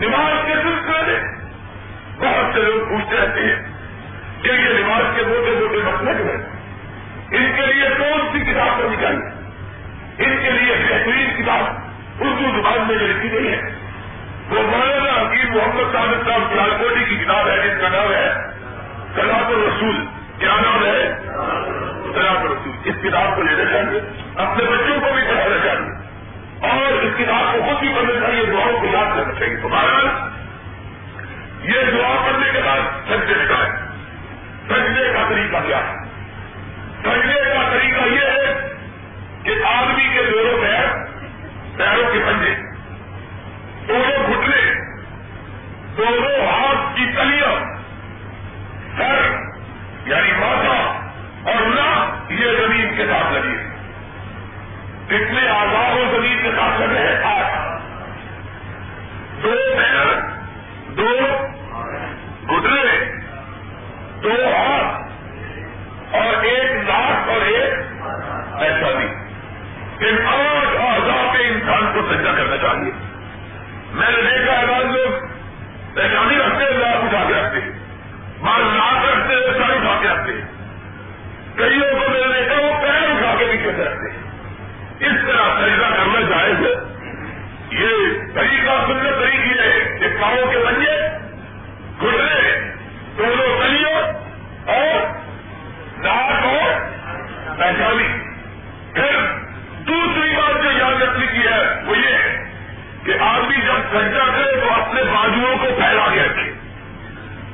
نماز کے سلسلے میں بہت سے لوگ پوچھتے رہتے ہیں کہ یہ نماز کے موٹے موٹے مسئلے جو ہے ان کے لیے کون سی کتاب کرنی چاہیے؟ ان کے لیے بہترین کتاب اردو زبان میں جو لکھی گئی ہے۔ وہ مولانا حکیم محمد صاحب صاحب سیال کوٹی کی کتاب ہے، جس کا نام ہے سلاط الرسول۔ کیا نام ہے؟ سلاط الرسول۔ اس کتاب کو لینا چاہیے۔ اپنے بچوں کو بھی پڑھانا چاہیے۔ اس کتاب کو خود بھی پڑھنا چاہیے، دعاؤں کو یاد کرنا چاہیے۔ تو بہرحال یہ دعا کرنے کے بعد سجدے کا ہے۔ سجدے کا طریقہ کیا ہے؟ سجدے کا طریقہ یہ ہے کہ آدمی کے دونوں پیر، پیروں کے پنجے، دونوں گھٹنے، دونوں ہاتھ کی تلیاں، سر یعنی ماتھا اور نہ یہ زمین کے ساتھ لگی ہے۔ کتنے آزاد و زمین کے ساتھ لگے ہیں آٹھ دو پیر دو گٹرے دو ہاتھ اور ایک لاکھ اور ایک ایسا بھی ان آٹھ آزاد کے انسان کو سجا کرنا چاہیے۔ میں نے دیکھا ہے بعض لوگ پہچانی رکھتے ہیں لاکھ اٹھا کے رکھتے بعض لاکھ رکھتے ہیں، سر اٹھا کے رکھتے کئیوں کو میں نے دیکھا وہ پیر اٹھا کے پیچھے سے رکھتے اس طرح سجدہ کرنا جائز ہے۔ یہ طریقہ سننے طریقے ہے کہ پاؤں کے بنیے، گھٹنے، دونوں کلیوں اور ناک اور پہچانی پھر دوسری بات جو یاد رکھنے کی ہے وہ یہ ہے کہ آدمی جب سجا کرے تو اپنے بازوؤں کو پھیلا کے رکھے۔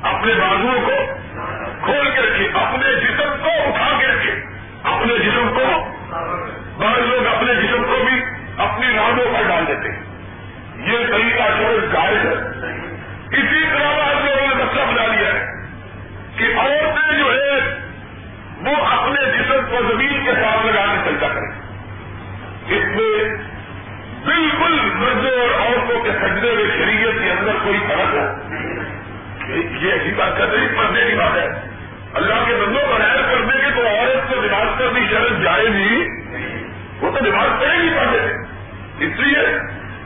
اپنے بازوؤں کو کھول کے رکھے، اپنے جسم کو اٹھا کے رکھے، اپنے جسم کو بعض لوگ اپنے جسم کو بھی اپنی رانوں پر ڈال دیتے ہیں۔ یہ طریقہ جو جائز ہے۔ اسی طرح بعض لوگوں نے مسئلہ بنا لیا ہے کہ عورتیں جو ہے وہ اپنے جسم کو زمین کے ساتھ لگانے چلتا کریں۔ اس میں بالکل مردوں اور عورتوں کے سجدے میں شریعت کے اندر کوئی فرق ہے یہ ایسی بات کر رہی پڑھنے کی بات ہے۔ اللہ کے بندوں بغیر کرنے کے تو عورت کو نماز کرنی شرط جائے نہیں وہ تو نماز پڑھے گی پڑھتے۔ تھے اس لیے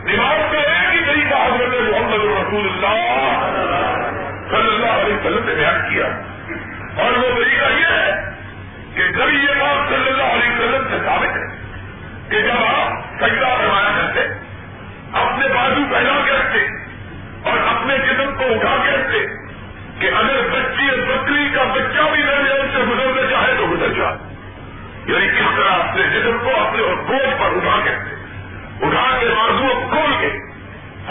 نماز کا ایک ہی طریقہ حضرت محمد رسول اللہ صلی اللہ علیہ وسلم نے بیان کیا۔ اور وہ طریقہ یہ ہے کہ جب یہ بات صلی اللہ علیہ وسلم سے ثابت ہے کہ جب آپ سجدہ فرمایا کرتے، اپنے بازو پہنا کے رکھتے اور اپنے جسم کو اٹھا کے رکھتے کہ اگر بچی بکری کا بچہ بھی میرے سے گزرنا چاہے تو گزر جائے۔ یعنی کس طرح اپنے جسم کو اپنے گوشت پر اٹھا کے اٹھا کے بازو کھول کے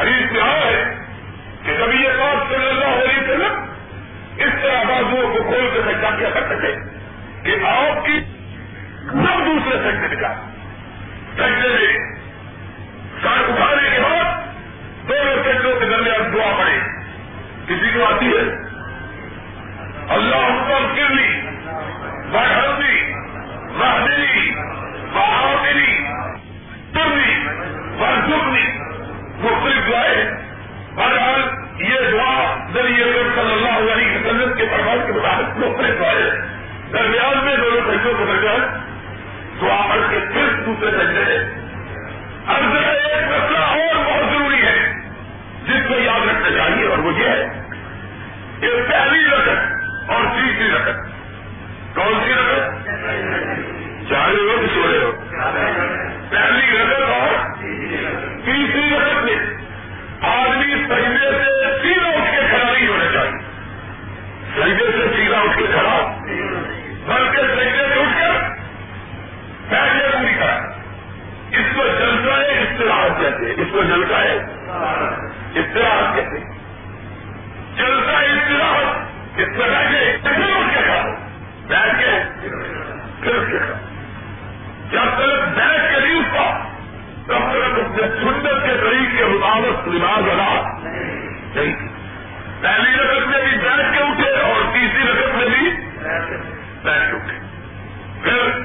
حریف میں آیا ہے کہ کبھی یہ بات صلی اللہ علیہ وسلم اس طرح بازو کو کھول کے سجا کیا کر سکے کہ آپ کی سب دوسرے سجدے نکال سجدے میں سر اٹھانے کے بعد دونوں سجدوں کے درمیان دعا پڑے۔ کسی کو آتی ہے؟ اللہ حکم کرنی بڑھنی مہدنی بہادری ترنی برسکنی مختلف دعائیں بہرحال یہ دعا نبی اکرم صلی اللہ علیہ وسلم کے فرمان کے مطابق درمیان میں دونوں سجدوں کے درمیان دعا پڑھ کے پھر دوسرے سجدے ہیں۔ اب ایک مسئلہ اور بہت ضروری ہے، جس کو یاد رکھنا چاہیے، اور وہ یہ ہے کہ پہلی رقط اور تیسری رقط کون سی رقط چاہے ہو کہ سو رہے ہو۔ پہلی اس کو جلسہ ہے؟ استراحت کہتے ہیں جلسہ استراحت اس میں بیٹھے پھر کے کھڑا بیٹھ کے پھر کے جب تک بیٹھ کے نہیں اٹھتا، تب تک اپنے سنت کے طریقے کے مطابق لباس ادا نہیں پہلی رقم میں بھی بیٹھ کے اٹھے اور تیسری رقم میں بھی بیٹھ کے اٹھے۔ پھر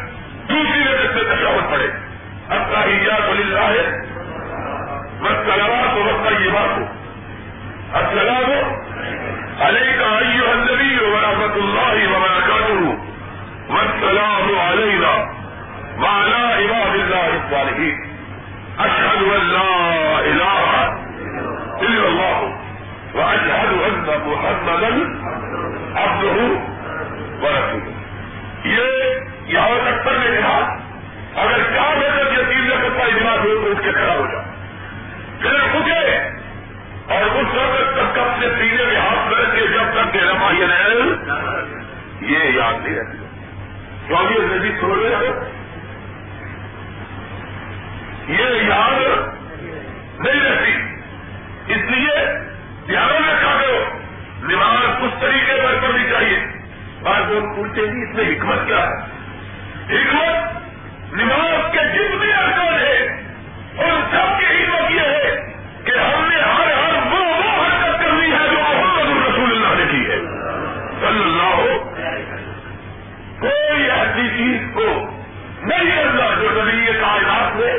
دوسری رقم میں تشاوت پڑے اب کا ہیا بلی ہے بس کلرا تو وقت یہ بات ہو۔ السلام عليك أيها النبي ورحمة الله وبركاته والسلام علينا وعلى عباد الله الصالحين أشهد أن لا إله إلا الله محمد اب رسول یہ یہاں تک پر نے کہا اگر چار بجے یقین رکھتا اجلاس ہو تو اٹھ کے کھڑا ہو جائے پھر اٹھے اور اس وقت تک اپنے پینے میں ہاتھ رکھ کے جب تک کہ رما یہ یہ یاد نہیں رہتی۔ تو ندی چھوڑ یہ یاد نہیں رہتی۔ اس لیے دھیانوں میں کھا کرو۔ نماز اس طریقے پر کرنی چاہیے؟ بات لوگ پوچھتے ہیں اس میں حکمت کیا ہے؟ حکمت نماز کے جتنے ارکان ہے سب کی حکمت یہ ہے کہ ہم نے ہر ہر وہ وہ حرکت کرنی ہے جو محمد رسول اللہ نے کی ہے۔ صلی اللہ ہو۔ کوئی ایسی چیز کو نہیں اللہ جو نبی کائنات میں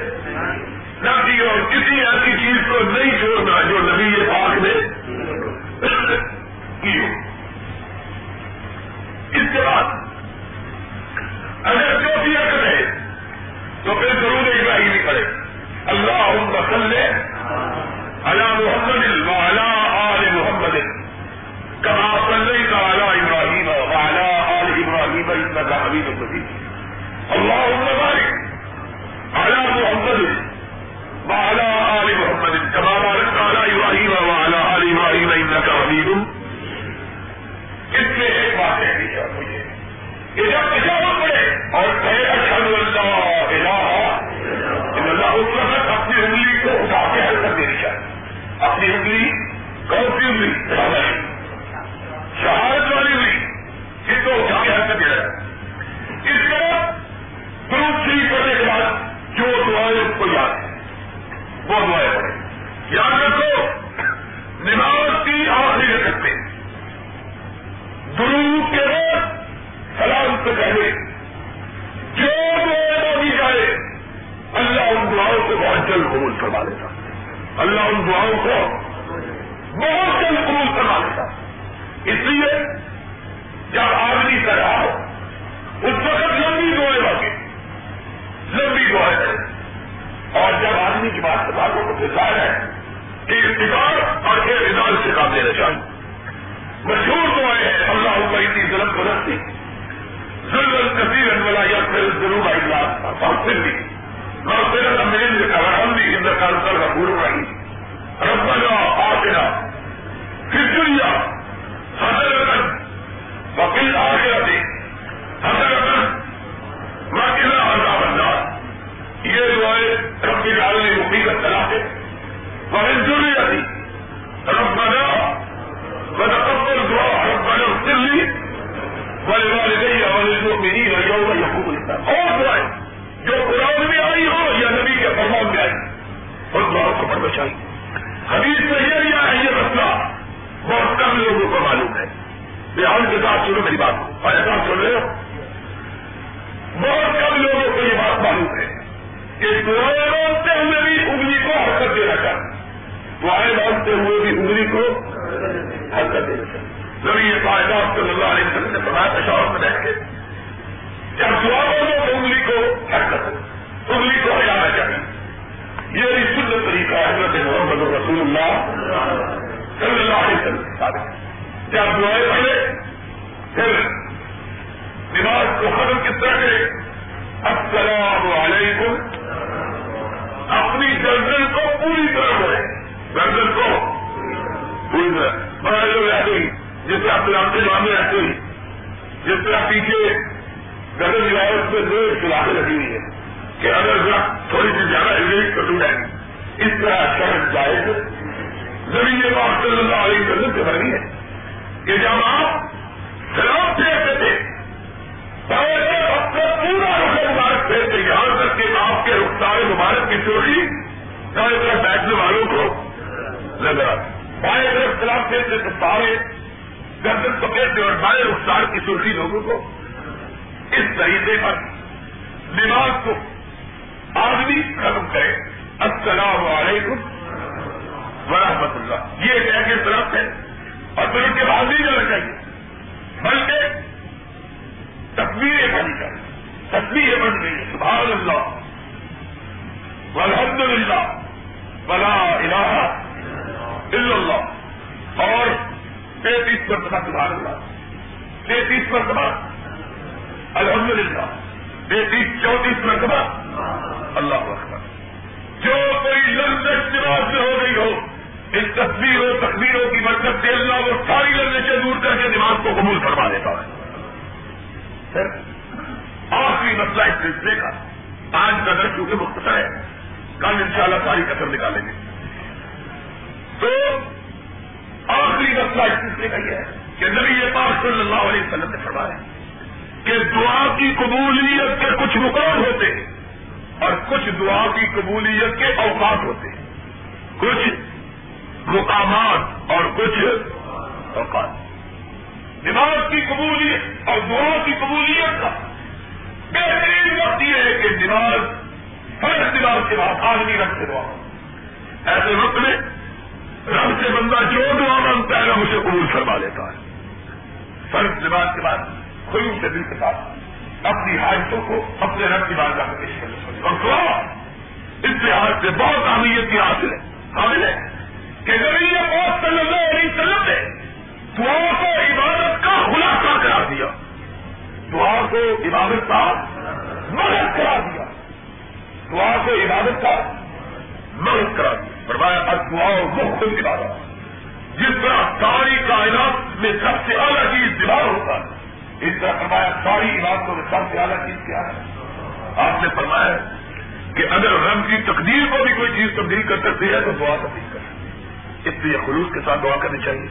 پوری طرح بڑا لوگ ایسے ہی جس طرح پلانتے معاملے ایسے ہی جس طرح پیچھے گردن روایت میں دو سلاخیں لگی ہوئی ہے کہ اگر ذرا تھوڑی سی زیادہ ہلے تو ٹوٹ اس طرح شہر جائے گا زمین بات صلی اللہ علیہ وسلم سے بنی ہے کہ جب آپ سلام پھیرتے تھے، پہلے اپنا پورا رخ مبارک پھیرتے، یہاں تک کہ آپ کے رخسار مبارک کی چوری دائیں طرف بیٹھنے والوں کو نظر آتی بائیں طرف سلام پھیرتے تو سارے گردن پکڑتے اور بائیں رخسار کی سرخی لوگوں کو اس طریقے پر دماغ کو آدمی ختم کرے۔ السلام علیکم ورحمت اللہ۔ یہ ایک ایسے طرف ہے اور پھر ان کے بعد نہیں جانا چاہیے، بلکہ تصویریں بنی چاہیے تصویریں بن گئی سبحان اللہ۔ الحمد للہ۔ بلا الہ اللہ. اور تینتیس مرتبہ سبحان اللہ. تینتیس مرتبہ الحمد للہ تینتیس، چونتیس مرتبہ اللہ اکبر. جو کوئی لذت جواب سے ہو گئی ہو ان تصویروں تقریروں کی برکت سے اللہ وہ ساری لذتیں دور کر کے دماغ کو قبول کروا دیتا ہے. سر آخری مسئلہ اس سلسلے کا آج کا در چونکہ مختصر ہے، کل ان شاء اللہ ساری قسم نکالیں گے. تو آخری مسئلہ اس سلسلے کا یہ ہے کہ نبی پاک صلی اللہ علیہ وسلم نے فرمایا کہ دعا کی قبولیت کے کچھ مقام ہوتے ہیں اور کچھ دعا کی قبولیت کے اوقات ہوتے۔ ہیں کچھ مقامات اور کچھ اوقات۔ نماز کی قبولیت اور دعا کی قبولیت کا بہترین وقت یہ ہے کہ نماز فرق نماز کے بعد آدمی رکھ سے دعا۔ ایسے وقت میں رب سے بندہ جو دعا مانگتا ہے اسے قبول فرما لیتا ہے۔ فرق نماز کے بعد خلوص سے دل کے ساتھ اپنی حاجتوں کو اپنے رب کی بات کا پیش کر اور دعا اس لحاظ سے بہت اہمیت کی حاصل ہے حامل ہے کہ نبی بہت صلی اللہ علیہ وسلم نے دعا کو عبادت کا خلاصہ کرا دیا۔ دعا کو عبادت کا مدد کرا دیا۔ دعا کو عبادت کا مدد کرا دیا۔ فرمایا اب مختلف عبادت جس طرح ساری کائنات میں سب سے الگ چیز دماغ ہوتا ہے، اس طرح فرمایا، ساری عبادتوں میں سب سے الگ چیز کیا ہے؟ آپ نے فرمایا کہ اگر رنگ کی تقدیر کو بھی کوئی چیز تبدیل کر سکتی ہے تو دعا تبدیل کر سکتی اس لیے خلوص کے ساتھ دعا کرنی چاہیے۔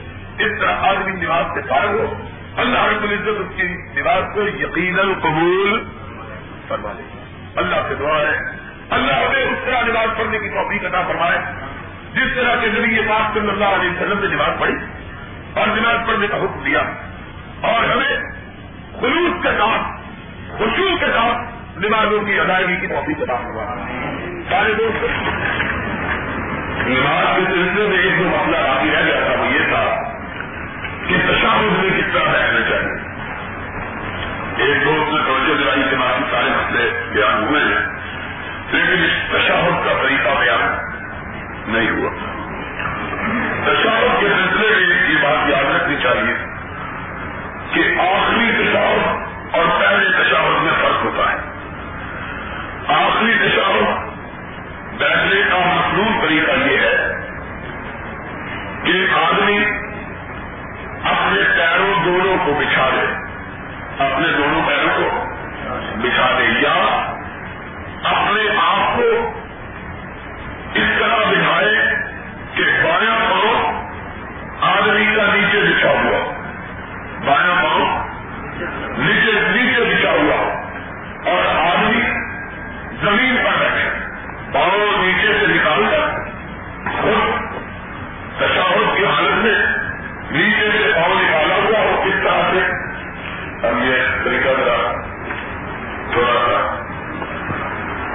اس طرح آدمی نماز سے پار ہو، اللہ رب العزت اس کی نماز کو یقیناً قبول فرما لے۔ اللہ سے دعا ہے۔ اللہ ہمیں اس طرح نماز پڑھنے کی توفیق عطا فرمائے، جس طرح کے نبی پاک صلی اللہ علیہ وسلم نے نماز پڑھی اور نماز پڑھنے کا حکم دیا۔ اور ہمیں خلوص کے ساتھ خوشی کے ساتھ نمازوں کی ادائیگی کی توفیق عطا فرمائے۔ سارے دوست، نماز کے سلسلے میں ایک دو مسئلہ باقی رہ گیا تھا، وہ یہ تھا کہ تشاہد میں کس طرح بیٹھنا چاہیے۔ ایک دوست نے توجہ دلائی کے بعد سارے مسئلے بیان ہوئے ہیں۔ لیکن اس تشاہد کا طریقہ بیان نہیں ہوا۔ تشاہد کے سلسلے میں یہ بات یاد رکھنی چاہیے کہ آخری تشاہد اور پہلے تشاہد میں فرق ہوتا ہے۔ آخری تشاہد بیٹھنے کا مصنوع طریقہ یہ ہے کہ آدمی اپنے پیروں دونوں کو بچھا دے اپنے دونوں پیروں کو بچھا دے یا اپنے آپ کو اس طرح بچھائے کہ بایاں پاؤں آدمی کا نیچے بچھا ہوا۔ بایاں پاؤں نیچے نیچے بچھا ہوا۔ اور آدمی زمین پر بیٹھے۔ پاؤں نیچے سے نکال کر خود تشاہد کی حالت میں نیچے سے پاؤں نکالا ہوا ہو۔ کس طرح سے۔ ہم یہ طریقہ ذرا تھوڑا سا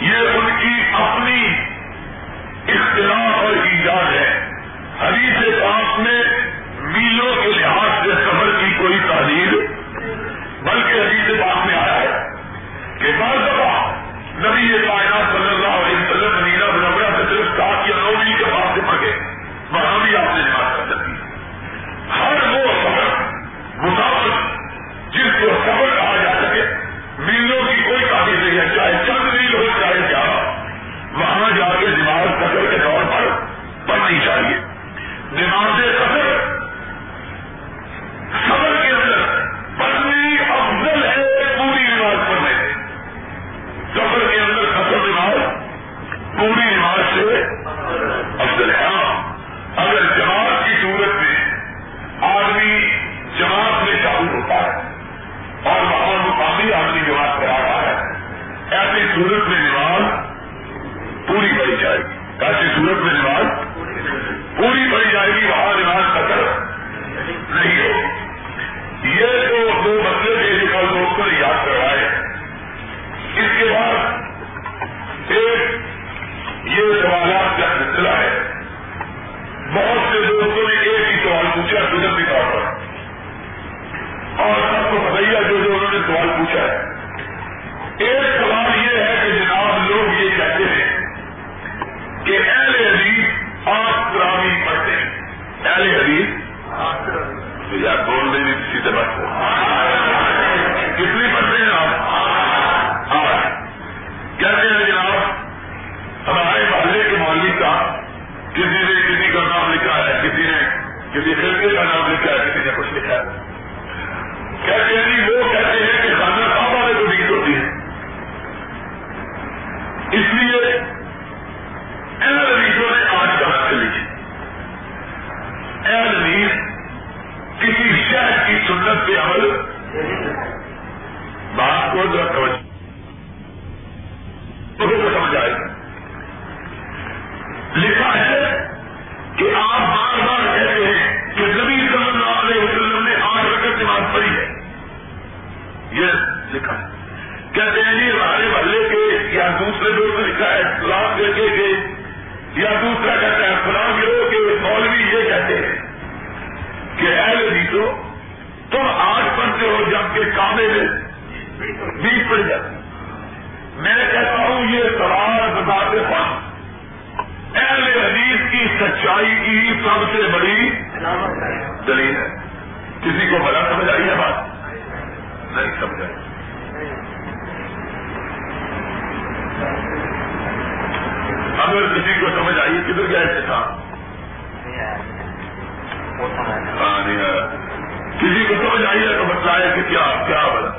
یہ دلیل ہے۔ کسی کو بلا سمجھ آئی ہے بات؟ نہیں سمجھ آئی۔ اگر کسی کو سمجھ آئی کدھر گیا ہاں، ایسے تھا کسی کو سمجھ آئی ہے تو بتلایا کہ کیا کیا بلا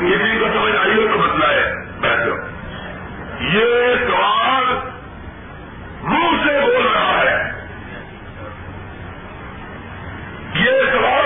کسی کو سمجھ آئی ہو تو بتلائے بیٹھ جاؤ۔ یہ سوال منہ سے بول رہا ہے۔ یہ سوال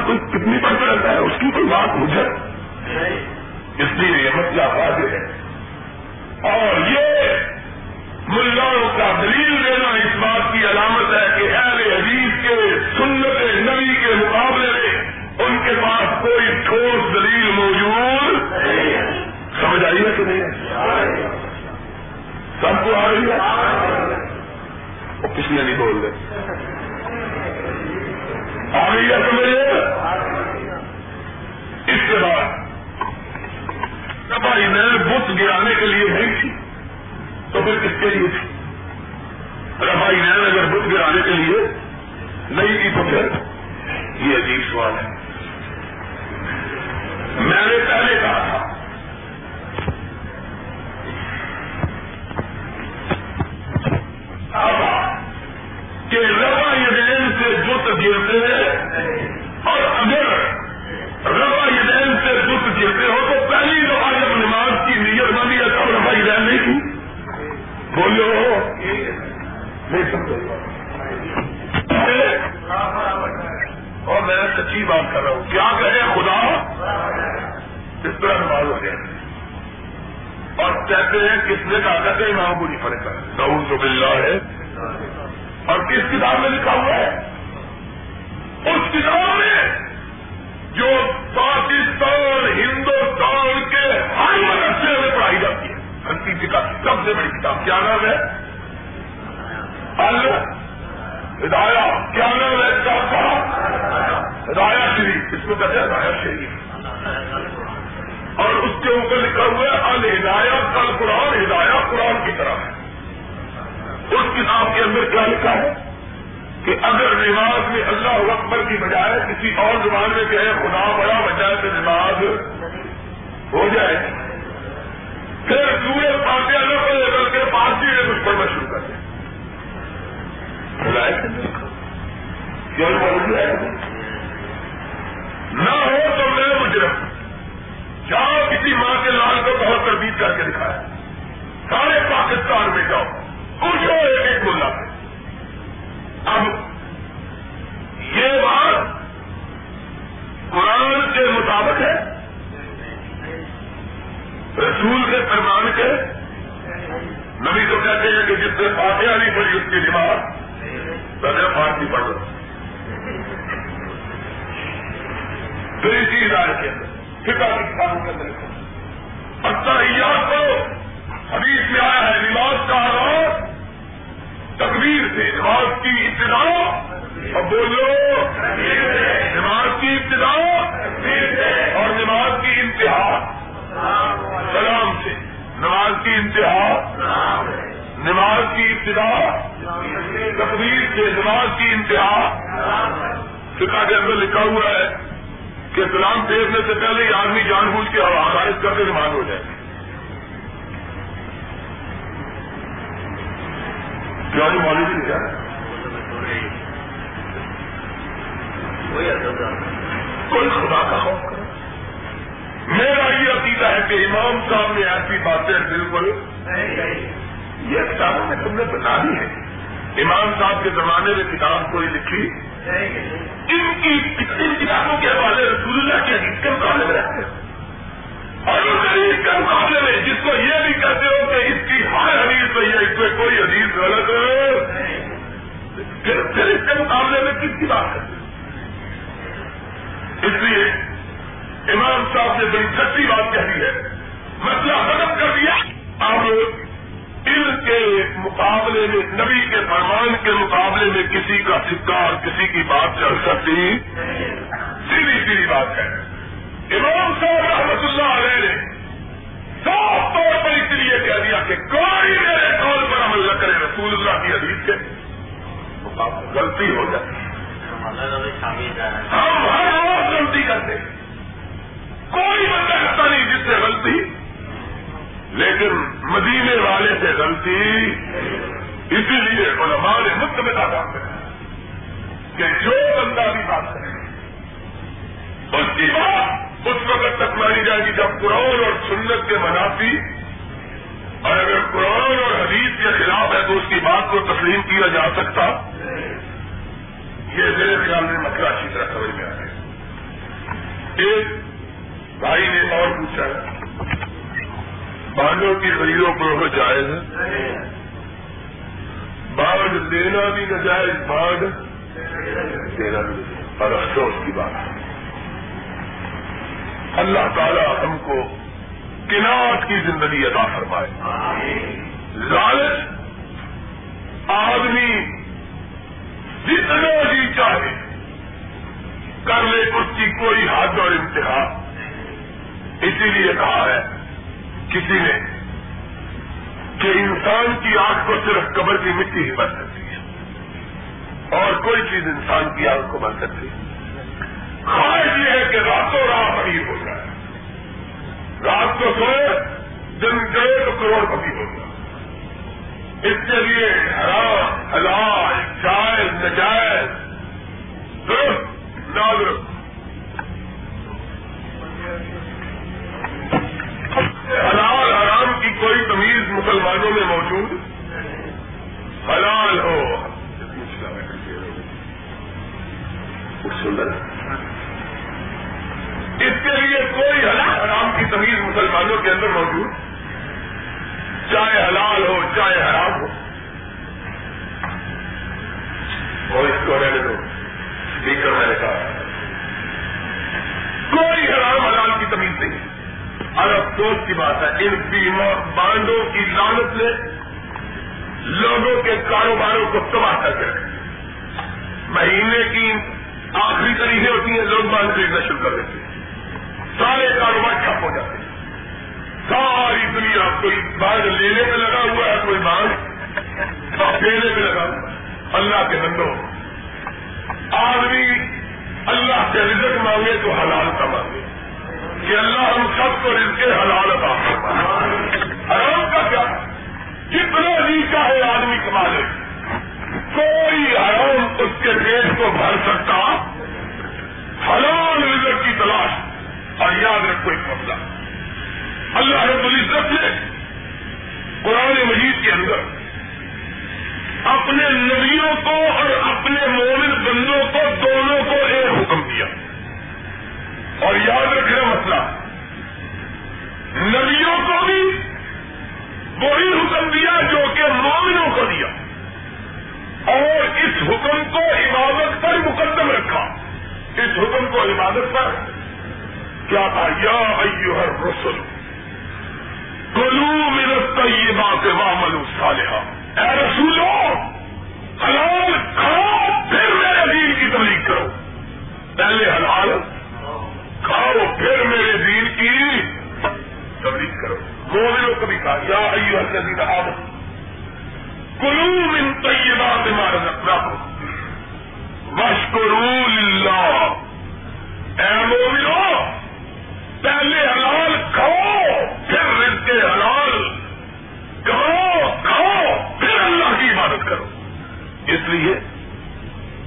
ذاتی کوئی کتنی پڑھتا رہتا ہے، اس کی کوئی بات مجھے اس لیے یہ مسئلہ واضح ہے۔ اور یہ ملاؤں کا دلیل دینا اس بات کی علامت ہے کہ اہل حدیث کے، سنت نبی کے مقابلے میں ان کے پاس کوئی ٹھوس دلیل موجود سمجھ آئی ہے کہ نہیں؟ سب کو آ رہی ہے؟ وہ کس نے نہیں بول رہے؟ آ رہی ہے سمجھ اس کے بعد بھائی میں بت گرانے کے لیے نہیں تھی تو پھر کس کے لیے؟ تھی رفائی نین اگر بت گرانے کے لیے نہیں تھی تو پھر؟ یہ عجیب سوال ہے۔ میں نے پہلے کہا تھا بات کر رہا ہوں۔ کیا کہے خدا اس طرح نماز ہو جائے۔ اور کہتے ہیں، کس نے کہا کہتے ہیں وہاں بری فرق ہے دعود تو بلّہ ہے۔ اور کس کتاب میں لکھا ہوا ہے؟ اس کتاب میں جو پاکستان، ہندوستان کے ہر مدرسے میں پڑھائی جاتی ہے۔ کی کتاب سب سے بڑی کتاب۔ کیا نام ہے؟ ہدایا کیا نام ہے؟ کتاب کا ہدایا شریف، اس کو کہتے ہیں ہدایا شریف۔ اور اس کے اوپر لکھا ہوا ہے الدایا کل قرآن ہدایا قرآن کی طرح۔ ہے اس کتاب کے اندر کیا لکھا ہے؟ کہ اگر نماز میں اللہ اکبر کی بجائے کسی اور زبان میں کہے، خدا بڑا بجائے تو نماز ہو جائے۔ پھر سورج پاتے الگ کو لے کر کے پارٹی میں کچھ پڑھنا شروع کر دیں نہ ہو تو میں مجرم جاؤ کسی ماں کے لال کو بہت تردید کر کے دکھایا؟ سارے پاکستان میں جاؤ۔ پوچھو ایک ایک ملا۔ اب یہ بات قرآن کے مطابق ہے؟ رسول کے فرمان کے؟ نبی تو کہتے ہیں کہ جس سے فاتحہ نہیں پڑی اس کی دماغ پہلے فارسی پڑھ رہا پھر اسی ادارے کے اندر فکا کی کتابوں کے اندر اچھا کو حدیث میں آیا ہے نماز کا آغاز تقریر سے نماز کی ابتدا اب بولو نماز کی ابتدا، اور نماز کی انتہا۔ سلام سے، نماز کی انتہا، نماز کی ابتدا تقریر سے نماز کی انتہا۔ فکا کے اندر لکھا ہوا ہے کہ سلام پھیرنے سے پہلے ہی آدمی جان بوجھ کے خارج کر کے نماز ہو جائے۔ کیا جو معلوم کیا؟ کوئی خدا کا خوف کرو۔ میرا یہ عقیدہ ہے کہ امام صاحب نے ایسی باتیں بالکل یہ کتابوں میں تم نے بتا دی ہے امام صاحب کے زمانے میں کتاب کوئی لکھی؟ ان کی ان کتابوں کے حوالے رسول اللہ کے حدیث کے مقابلے میں رہتے ہیں۔ اور اس حدیث کے مقابلے میں جس کو یہ بھی کہتے ہو کہ اس کی ہر حدیث صحیح ہے اس میں کوئی حدیث غلط پھر اس کے مقابلے میں کس کی بات ہے اس لیے امام صاحب نے بڑی سچی بات کہی ہے۔ مسئلہ ختم کر دیا۔ اب علم کے مقابلے میں نبی کے فرمان کے مقابلے میں کسی کا سکہ اور کسی کی بات چل سکتی سیدھی سیدھی بات ہے۔ امام صاحب رحمت اللہ علیہ نے صاف طور پر اس لیے کہہ دیا کہ کوئی میرے قول پر عمل نہ کرے رسول اللہ کی حدیث کے۔ غلطی ہو جاتی ہم ہر روز غلطی کرتے۔ کوئی بندہ ایسا نہیں جس سے غلطی لیکن مدینے والے سے غلطی اسی لیے علماء نے مت میں کام کرا کہ جو بندہ بھی بات کرے، اس کی بات اس وقت تک مانی جائے گی جب قرآن اور سنت کے منافی، اور اگر قرآن اور حدیث کے خلاف ہے تو اس کی بات کو تسلیم کیا جا سکتا۔ یہ میرے خیال میں مسئلہ اچھی طرح سمجھ میں آ گیا۔ ایک بھائی نے اور پوچھا بانڈوں کی خریدوں پر جائز ہے باغ دینا بھی نہ جائز باغ دینا بھی اور افسوس کی بات ہے۔ اللہ تعالیٰ ہم کو کنات کی زندگی ادا فرمائے۔ لالچ آدمی جتنا جی چاہے کر لے، اس کی کوئی حد اور انتہا۔ اسی لیے کہا ہے کسی نے کہ انسان کی آنکھ کو صرف قبر کی مٹی ہی بن سکتی ہے اور کوئی چیز انسان کی آنکھ کو بن سکتی ہے۔ خواہش یہ ہے کہ راتوں رات امیر ہو جائے۔ رات کو سوئے، دن گئے تو کروڑ پتی ہو جائے۔ اس کے لیے حرام، حلال، جائز، نجائز، درست، نادرست حلال ہو۔ سندر اس کے لیے کوئی حلال حرام کی تمیز مسلمانوں کے اندر موجود۔ چاہے حلال ہو چاہے حرام ہو۔ اور اس کو رہنے دو۔ اسپیکر میں نے کہا۔ کوئی حرام حلال کی تمیز نہیں۔ اور افسوس کی بات ہے ان بیمہ بانڈوں کی لانت نے لوگوں کے کاروباروں کو تباہ کر کے مہینے کی آخری طریقے ہوتی ہیں، لوگ بانڈ خریدنا شروع کر دیتے ہیں۔ سارے کاروبار ٹھپ ہو جاتے ہیں۔ ساری دنیا کوئی باغ لینے میں لگا ہوا ہے، کوئی باغ دینے میں لگا ہوا ہے۔ اللہ کے بندوں، آدمی اللہ سے رزق مانگے تو حلال کا مانگے۔ کہ اللہ ہم سب کو رزق حلال عطا حرام کا کیا؟ جتنا جی چاہے آدمی کما لے۔ کوئی حرام اس کے پیٹ کو بھر سکتا، حلال رزق کی تلاش، اور یاد رکھو ایک مسئلہ۔ اللہ رب العزت نے قرآن مجید کے اندر اپنے نبیوں کو اور اپنے مومن بندوں کو، دونوں کو ایک حکم دیا۔ اور یاد رکھنا مسئلہ، نبیوں کو بھی وہی حکم دیا جو کہ مومنوں کو دیا۔ اور اس حکم کو عبادت پر مقدم رکھا۔ اس حکم کو عبادت پر کیا تھا یا ہر رسول کلو ملتا یہ بات وامل صالحہ اے رسولو، حلال کھاؤ، پھر میرے دین کی تبلیغ کرو۔ پہلے حلال کھاؤ، پھر میرے دین کی تبلیغ کرو۔ مومنوں کو بھی کہا، یا ایو الذین آمنوا کلو من طیبات ما رزقناکم، واشکروا للہ۔ اے مومنوں پہلے حلال کھاؤ، پھر رزق کے حلال کھاؤ کھاؤ، پھر اللہ کی عبادت کرو۔ اس لیے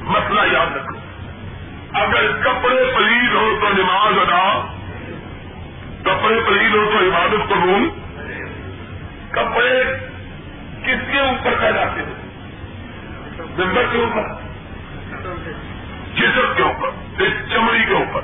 مسئلہ یاد رکھو، اگر کپڑے پلیز ہو تو نماز ادا کپڑے پلیز ہو تو عبادت قبول کپڑے کس کے اوپر جاتے ہو زندہ کے اوپر، جسم کے اوپر اس چمڑی کے اوپر۔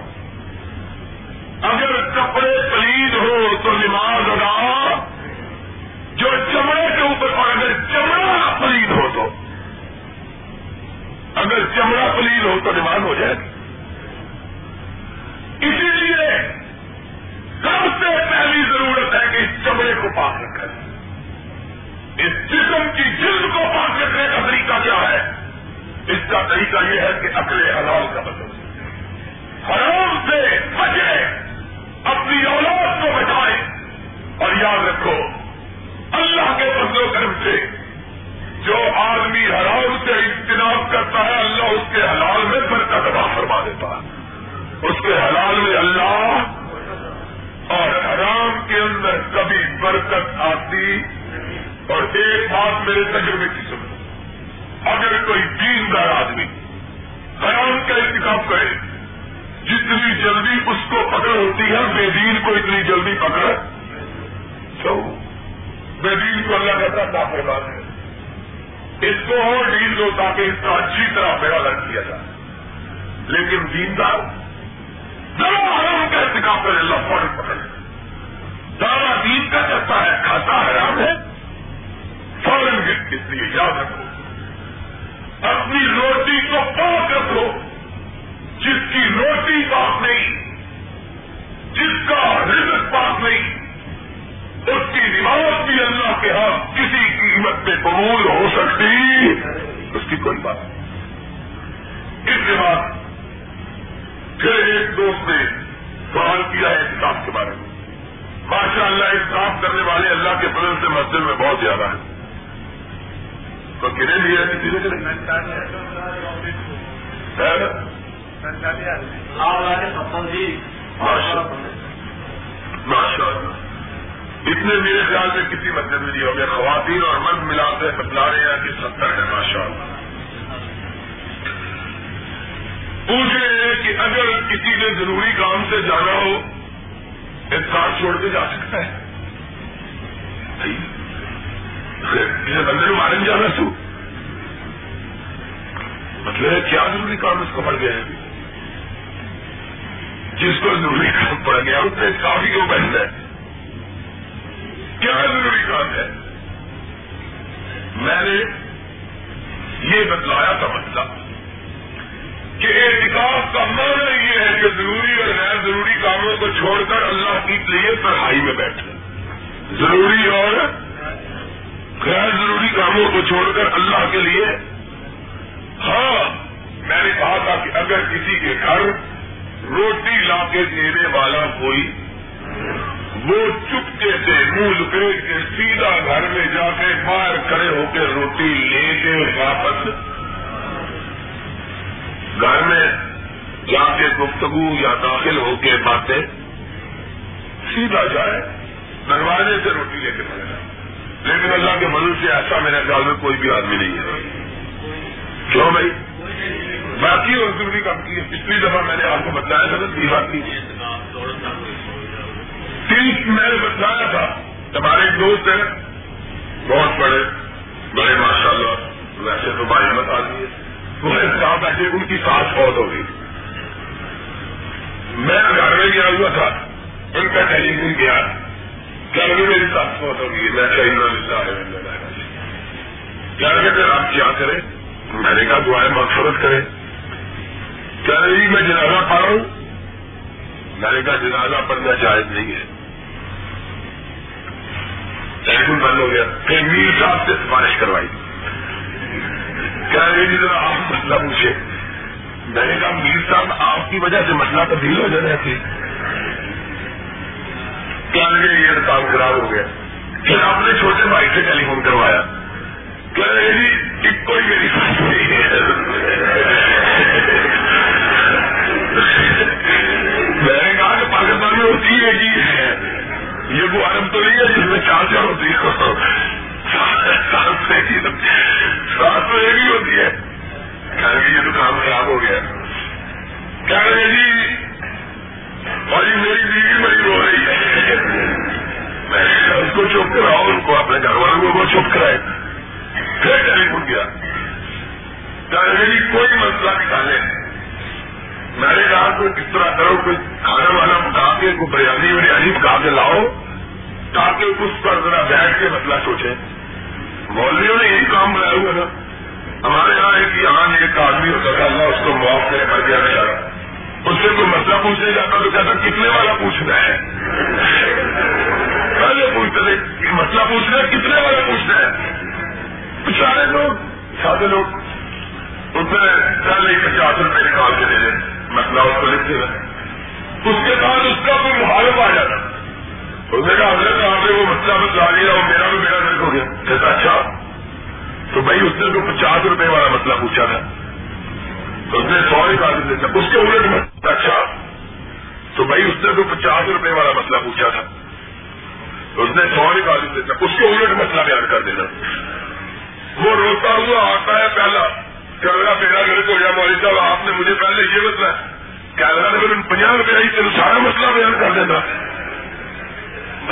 اگر کسی کے گھر روٹی لا کے دینے والا کوئی وہ چپکے سے منہ لپیٹ کے سیدھا گھر میں جا کے باہر کھڑے ہو کے روٹی لے کے واپس گھر میں جا کے گفتگو یا داخل ہو کے باتیں سیدھا جائے، دروازے سے روٹی لے کے پڑے جائے لیکن اللہ کے مدد سے ایسا میرے خیال میں کوئی بھی آدمی نہیں ہے۔ کیوں بھائی؟ باقی اور ضروری کام کی پچھلی دفعہ میں نے آپ کو بتایا تھا نا بات کی تیس میں نے بتایا تھا ہمارے ایک دوست ہیں بہت بڑے بڑے ماشاء اللہ ویسے تو بھائی مت آدمی وہ صاحب بیٹھے ان کی سانس بہت ہو گئی میں گھر میں گیا ہوا تھا ان کا ٹیلی فون گیا کیا لگے میری سانس بہت ہو گئی میں کہیں نہ ملتا ہے کیا لگے پھر آپ کیا کریں میں نے کہا دعائیں مغفرت کریں کیا میں جنازہ پا رہا ہوں میں نے کہا جنازہ پڑھنا جائز نہیں ہے۔ ٹیلیفون بند ہو گیا۔ پھر میر صاحب سے سفارش کروائی۔ کیا جی ذرا آپ مسئلہ پوچھے میں نے کہا میر صاحب، آپ کی وجہ سے مسئلہ تبدیل ہو جانا تھی کیا لگے یہ کام خراب ہو گیا۔ پھر آپ نے چھوٹے بھائی سے ٹیلی فون کروایا۔ کیا لگے جی کوئی میری ساتھ نہیں ہے۔ کہ پاکستان میں ہوتی ہے جی۔ یہ وہ عرب تو نہیں ہے جس میں چار چار ہوتی ہے۔ سات تو ایک ہوتی ہے۔ یہ تو کام خراب ہو گیا۔ کیا رہے جی اور میری بیوی بڑی رو رہی ہے۔ میں اس کو چپ کراؤ ان کو اپنے گھر والوں کو چپ کرائے۔ پھر ٹیلی فون کیا جی کوئی مسئلہ نکالے۔ میں نے کہا کوئی کس طرح کرو، کوئی کھانے والا پکا کے، کوئی بریانی وریانی پکا کے لاؤ، تاکہ اس پر ذرا بیٹھ کے مسئلہ سوچے مولویوں نے یہی کام بنایا ہوا تھا۔ ہمارے یہاں ایک یہاں ایک آدمی ہوتا تھا، اللہ اس کو معاف کرے کر دیا گیا اس سے کوئی مسئلہ پوچھنے جاتا تو کہتا، کتنے والا پوچھنا ہے؟ پہلے پوچھتے تھے مسئلہ پوچھنا ہے، کتنے والا پوچھنا ہے؟ سارے لوگ سارے لوگ، اس میں پہلے پچاس روپئے نکال کے دے دیں مسئلہ اس کو لکھتے ہیں اس کے بعد اس کا کوئی محالف آ جاتا۔ اس نے کہا حضرت آپ نے وہ مسئلہ بتلا لیا اور میرا بھی میرا دل ہو گیا۔ کہتا اچھا تو بھائی اس نے تو پچاس روپے والا مسئلہ پوچھا تھا اس نے سو نکال دیا اس کے الٹ میں۔ اچھا تو بھائی اس نے تو پچاس روپے والا مسئلہ پوچھا تھا۔ اس نے سو نکال دیا اس کے الٹ مسئلہ بیان کر دینا۔ وہ روتا ہوا، آتا ہے پہلا۔ کیا لگا میرا گھر کو یا مولوی صاحب، آپ نے مجھے پہلے یہ بتایا کیا لگا پھر پنجاب روپے آئی تو سارا مسئلہ بیان کر دینا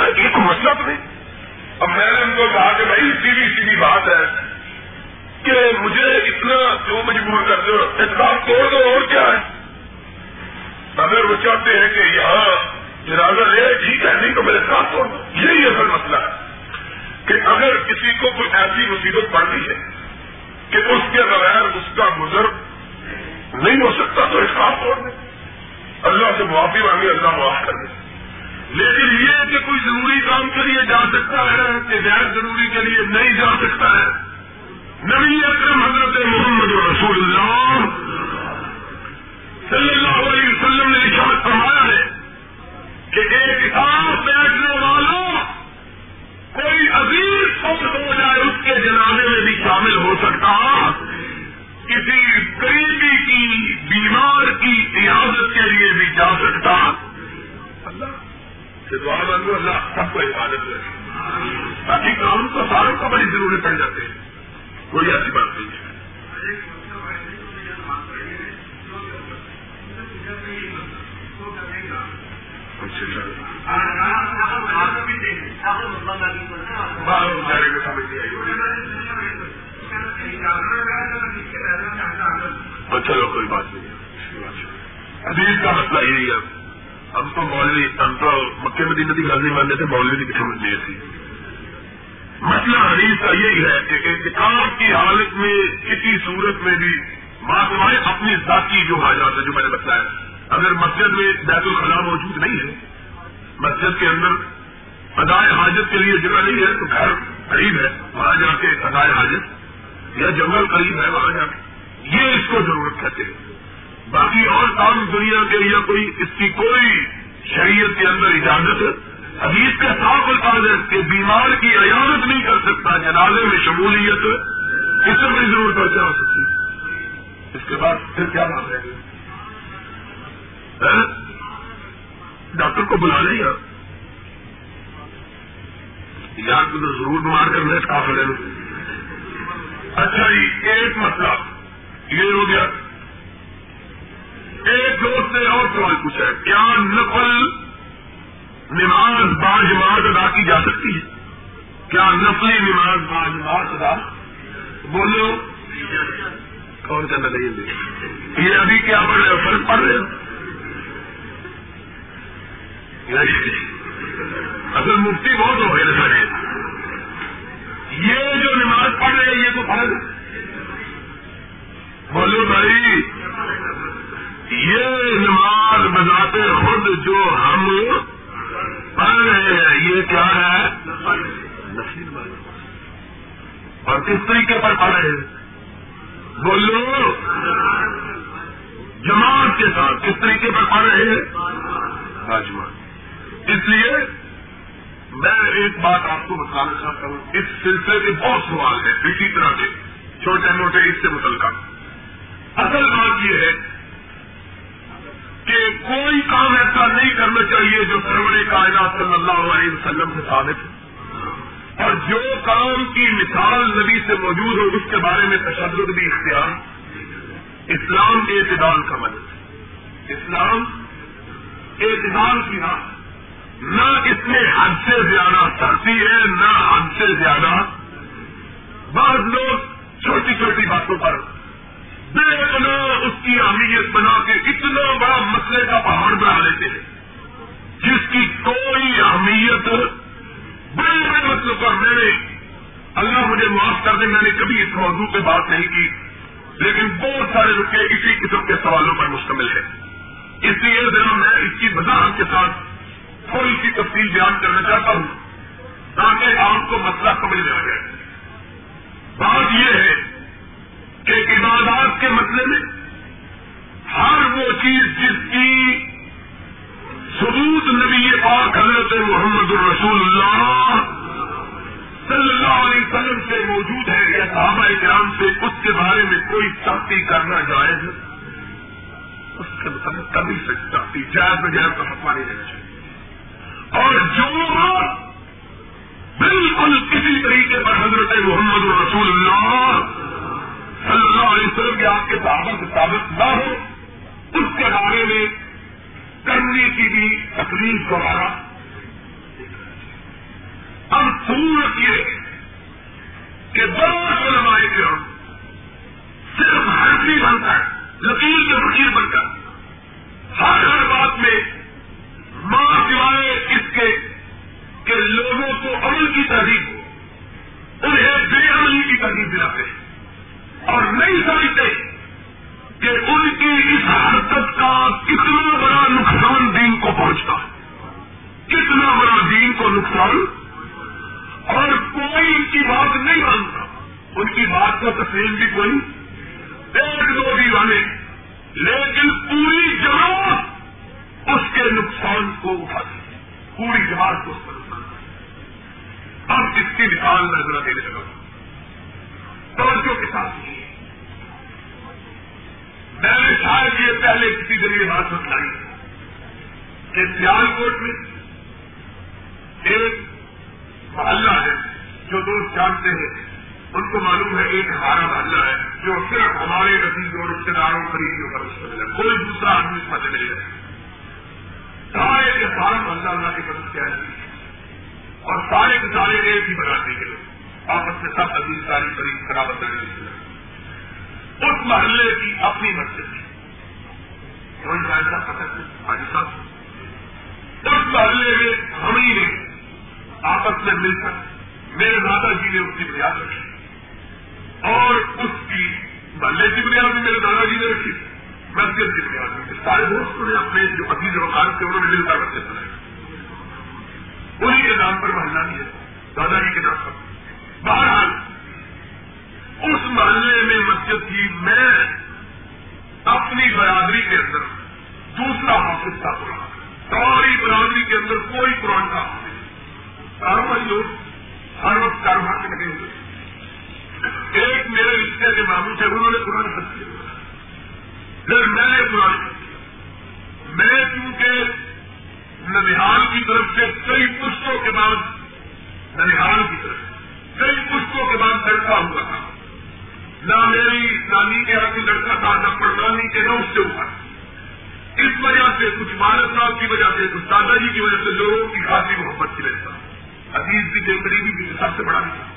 ایک مسئلہ تو نہیں۔ اب میں نے ان کو کہا کہ بھائی سیدھی سیدھی بات ہے کہ مجھے اتنا کیوں مجبور کر دو اعتراف توڑ دو، اور کیا ہے؟ اگر وہ چاہتے ہیں کہ یہاں جنازہ لے، ٹھیک ہے، نہیں تو میرے ساتھ توڑ دو۔ یہی اصل مسئلہ ہے کہ اگر کسی کو کوئی ایسی مصیبت پڑتی ہے کہ اس کے بغیر اس کا گزر نہیں ہو سکتا تو احساس توڑ دیں۔ اللہ سے معافی مانگے اللہ معاف کر دے لیکن یہ کہ کوئی ضروری کام کے لیے جا سکتا ہے کہ غیر ضروری کے لیے نہیں جا سکتا ہے۔ نبی اکرم حضرت محمد رسول اللہ صلی اللہ علیہ وسلم نے اشارت فرمایا ہے کہ ایک کتاب بیٹھنے والوں کوئی عزیز فوت ہو جائے، اس کے جنازے میں بھی شامل ہو سکتا۔ کسی قریبی کی، بیمار کی عیادت کے لیے بھی جا سکتا۔ اللہ سے دعا مانگو اللہ سب کو حفاظت رکھے باقی کام تو ساروں کو بڑی ضرورت پڑ جاتے ہیں۔ کوئی ایسی بات نہیں ہے۔ چلو کوئی بات نہیں۔ حدیث کا مسئلہ یہی ہے۔ ہم تو مولوی ہم تو مکے مدینہ کی نہیں مانتے تھے مولوی کی کسی مجھے تھی۔ مسئلہ حدیث کا یہی ہے کہ کتاب کی حالت میں کسی صورت میں بھی ماسوائے اپنی ذاتی جو حاجات ہے جو میں نے بتایا اگر مسجد میں بیت الخلا موجود نہیں ہے، مسجد کے اندر ادائے حاجت کے لیے جگہ نہیں ہے، تو گھر قریب ہے، وہاں جا کے ادائے حاجت یا جنگل قریب ہے، وہاں جا کے۔ یہ اس کو ضرورت کہتے ہیں۔ باقی اور کام دنیا کے لیے کوئی اس کی کوئی شریعت کے اندر اجازت حدیث کے صاف الفاظ ہے کہ بیمار کی عیادت نہیں کر سکتا، جنازے میں شمولیت اس سے بڑی ضرورت کیا ہو سکتی اس کے بعد پھر کیا بات رہے گی ڈاکٹر کو بلا لیں یا یاد کو تو ضرور بیمار کرنا کافی لے اچھا جی ایک مسئلہ۔ یہ ہو گیا۔ ایک دوست نے اور سوال پوچھا ہے، کیا نفل نماز باجماعت ادا کی جا سکتی ہے؟ کیا نفلی نماز باجماعت ادا؟ بولو کون کہنا نہیں یہ ابھی کیا پڑھ رہے فرق پڑھ رہے اصل مفتی بہت ہو گئے سارے۔ یہ جو نماز پڑھ رہے ہیں، یہ تو فرق بولو بھائی، یہ نماز بذات خود جو ہم پڑھ رہے ہیں، یہ کیا ہے؟ اور کس طریقے پر پڑھ رہے ہیں؟ بولو، جماعت کے ساتھ کس طریقے پر پڑھ رہے ہیں؟ راجمان اس لیے میں ایک بات آپ کو بتانا چاہتا ہوں۔ اس سلسلے کے بہت سوال ہے اسی طرح کے چھوٹے موٹے اس سے متعلقہ اصل بات یہ ہے کہ کوئی کام ایسا نہیں کرنا چاہیے جو سرور کائنات صلی اللہ علیہ وسلم سے ثابت ہے اور جو کام کی مثال نبی سے موجود ہو، اس کے بارے میں تشدد بھی اختیار۔ اسلام اعتدال کا مدد۔ اسلام اعتدال کی راہ۔ نہ اس میں حد سے زیادہ سختی ہے، نہ حد سے زیادہ۔ بعض لوگ چھوٹی چھوٹی باتوں پر بے بنا اس کی اہمیت بنا کے اتنا بڑا مسئلے کا پہاڑ بنا لیتے ہیں، جس کی کوئی اہمیت بڑے بڑے مسئلے پر میں نے اللہ مجھے معاف کر دے، میں نے کبھی اس موضوع پہ بات نہیں کی۔ لیکن بہت سارے رکے اسی قسم کے سوالوں پر مشتمل ہے اس لیے ذرا میں اس کی وضاحت کے ساتھ تھوڑی سی تفصیل بیان کرنا چاہتا ہوں، تاکہ آپ کو مسئلہ سمجھ میں آ جائے۔ بات یہ ہے کہ عبادات کے مسئلے میں ہر وہ چیز جس کی ثبوت نبی پاک حضرت محمد الرسول اللہ صلی اللہ علیہ وسلم سے موجود ہے، یا صحابہ کرام سے اس کے بارے میں کوئی سختی کرنا جائز اس کے مطابق کبھی سے سختی، جائز میں تو فتوا نہیں۔ چاہیے اور جو بالکل کسی طریقے پر حضرت محمد الرسول اللہ صلی اللہ علیہ وسلم کے آپ کے صحابہ سے ثابت نہ ہو، اس کے بارے میں کرنے کی بھی تکلیف دوبارہ اب صورت یہ کہ دو علماء کرام مولوی بن کر لکیر کے فقیر بن کر ہر ہر بات میں ماں سوائے اس کے کہ لوگوں کو عمل کی تحریر ہو، انہیں بے عملی کی تحریر دلاتے ہیں۔ اور نہیں سمجھتے کہ ان کی اس حرکت کا کتنا بڑا نقصان دین کو پہنچتا ہے، کتنا بڑا دین کو نقصان۔ اور کوئی ان کی بات نہیں مانتا۔ ان کی بات کا تسلیم بھی کوئی۔ ایک دو بھی والے لیکن پوری جماعت اس کے نقصان کو اٹھاتی پوری جماعت کو اس پر نقصان اب اس کی مثال میں ذرا دینے لگا توجہ کے ساتھ میں نے شاید یہ پہلے کسی دن یہ بات بتلائی کہ سیال کوٹ میں ایک محلہ ہے جو دوست جانتے ہیں۔ ان کو معلوم ہے ایک ہمارا محلہ ہے جو صرف ہمارے نتیج اور رشتے داروں قریبیوں کا رشتہ ہے۔ کوئی دوسرا آدمی اس میں نہیں رہے سارے کے سارا محلہ اللہ کی مدد کیا ہے اور سارے کے سارے ایک ہی بنانے کے لوگ آپس میں سب عزیز ساری قریب خراب کرنے کے اس محلے کی اپنی مسجد تھی کوئی فائدہ پتہ حاجی صاحب۔ اس محلے میں ہم ہی نے آپس میں مل کر میرے دادا جی نے اس کی بنیاد رکھی۔ اور اس کی محلے کی بنیاد بھی میرے دادا جی نے رکھی۔ مسجد کی بنیاد میں سارے دوستوں نے اپنے جو عزیز وقار تھے انہوں نے مل کر مسجد بنائی انہیں کے نام پر محلہ نہیں ہے، دادا جی کے نام پر۔ بہرحال، اس محلے میں مسجد کی میں اپنی برادری کے اندر دوسرا حافظ تھا۔ قرآن ساری برادری کے اندر کوئی قرآن کا حافظ کاروباری لوگ ہر وقت کاروبار سے لگے ہوئے ایک میرے رشتے کے ماموں تھے، انہوں نے قرآن خط کیا۔ پھر میں نے قرآن میں چونکہ ننحال کی طرف سے کئی پشتوں کے بعد ننحال کی طرف کئی پشتوں کے بعد لڑکا ہوا تھا۔ نہ میری نانی کے یہاں لڑکا تھا، نہ پڑھانی کے، نہ اس سے ہوا۔ اس وجہ سے، کچھ مالک صاحب کی وجہ سے، کچھ دادا جی کی وجہ سے لوگوں کی خاصی محبت کی رہتا عزیز بھی جو قریبی بھی سب سے بڑا۔ نہیں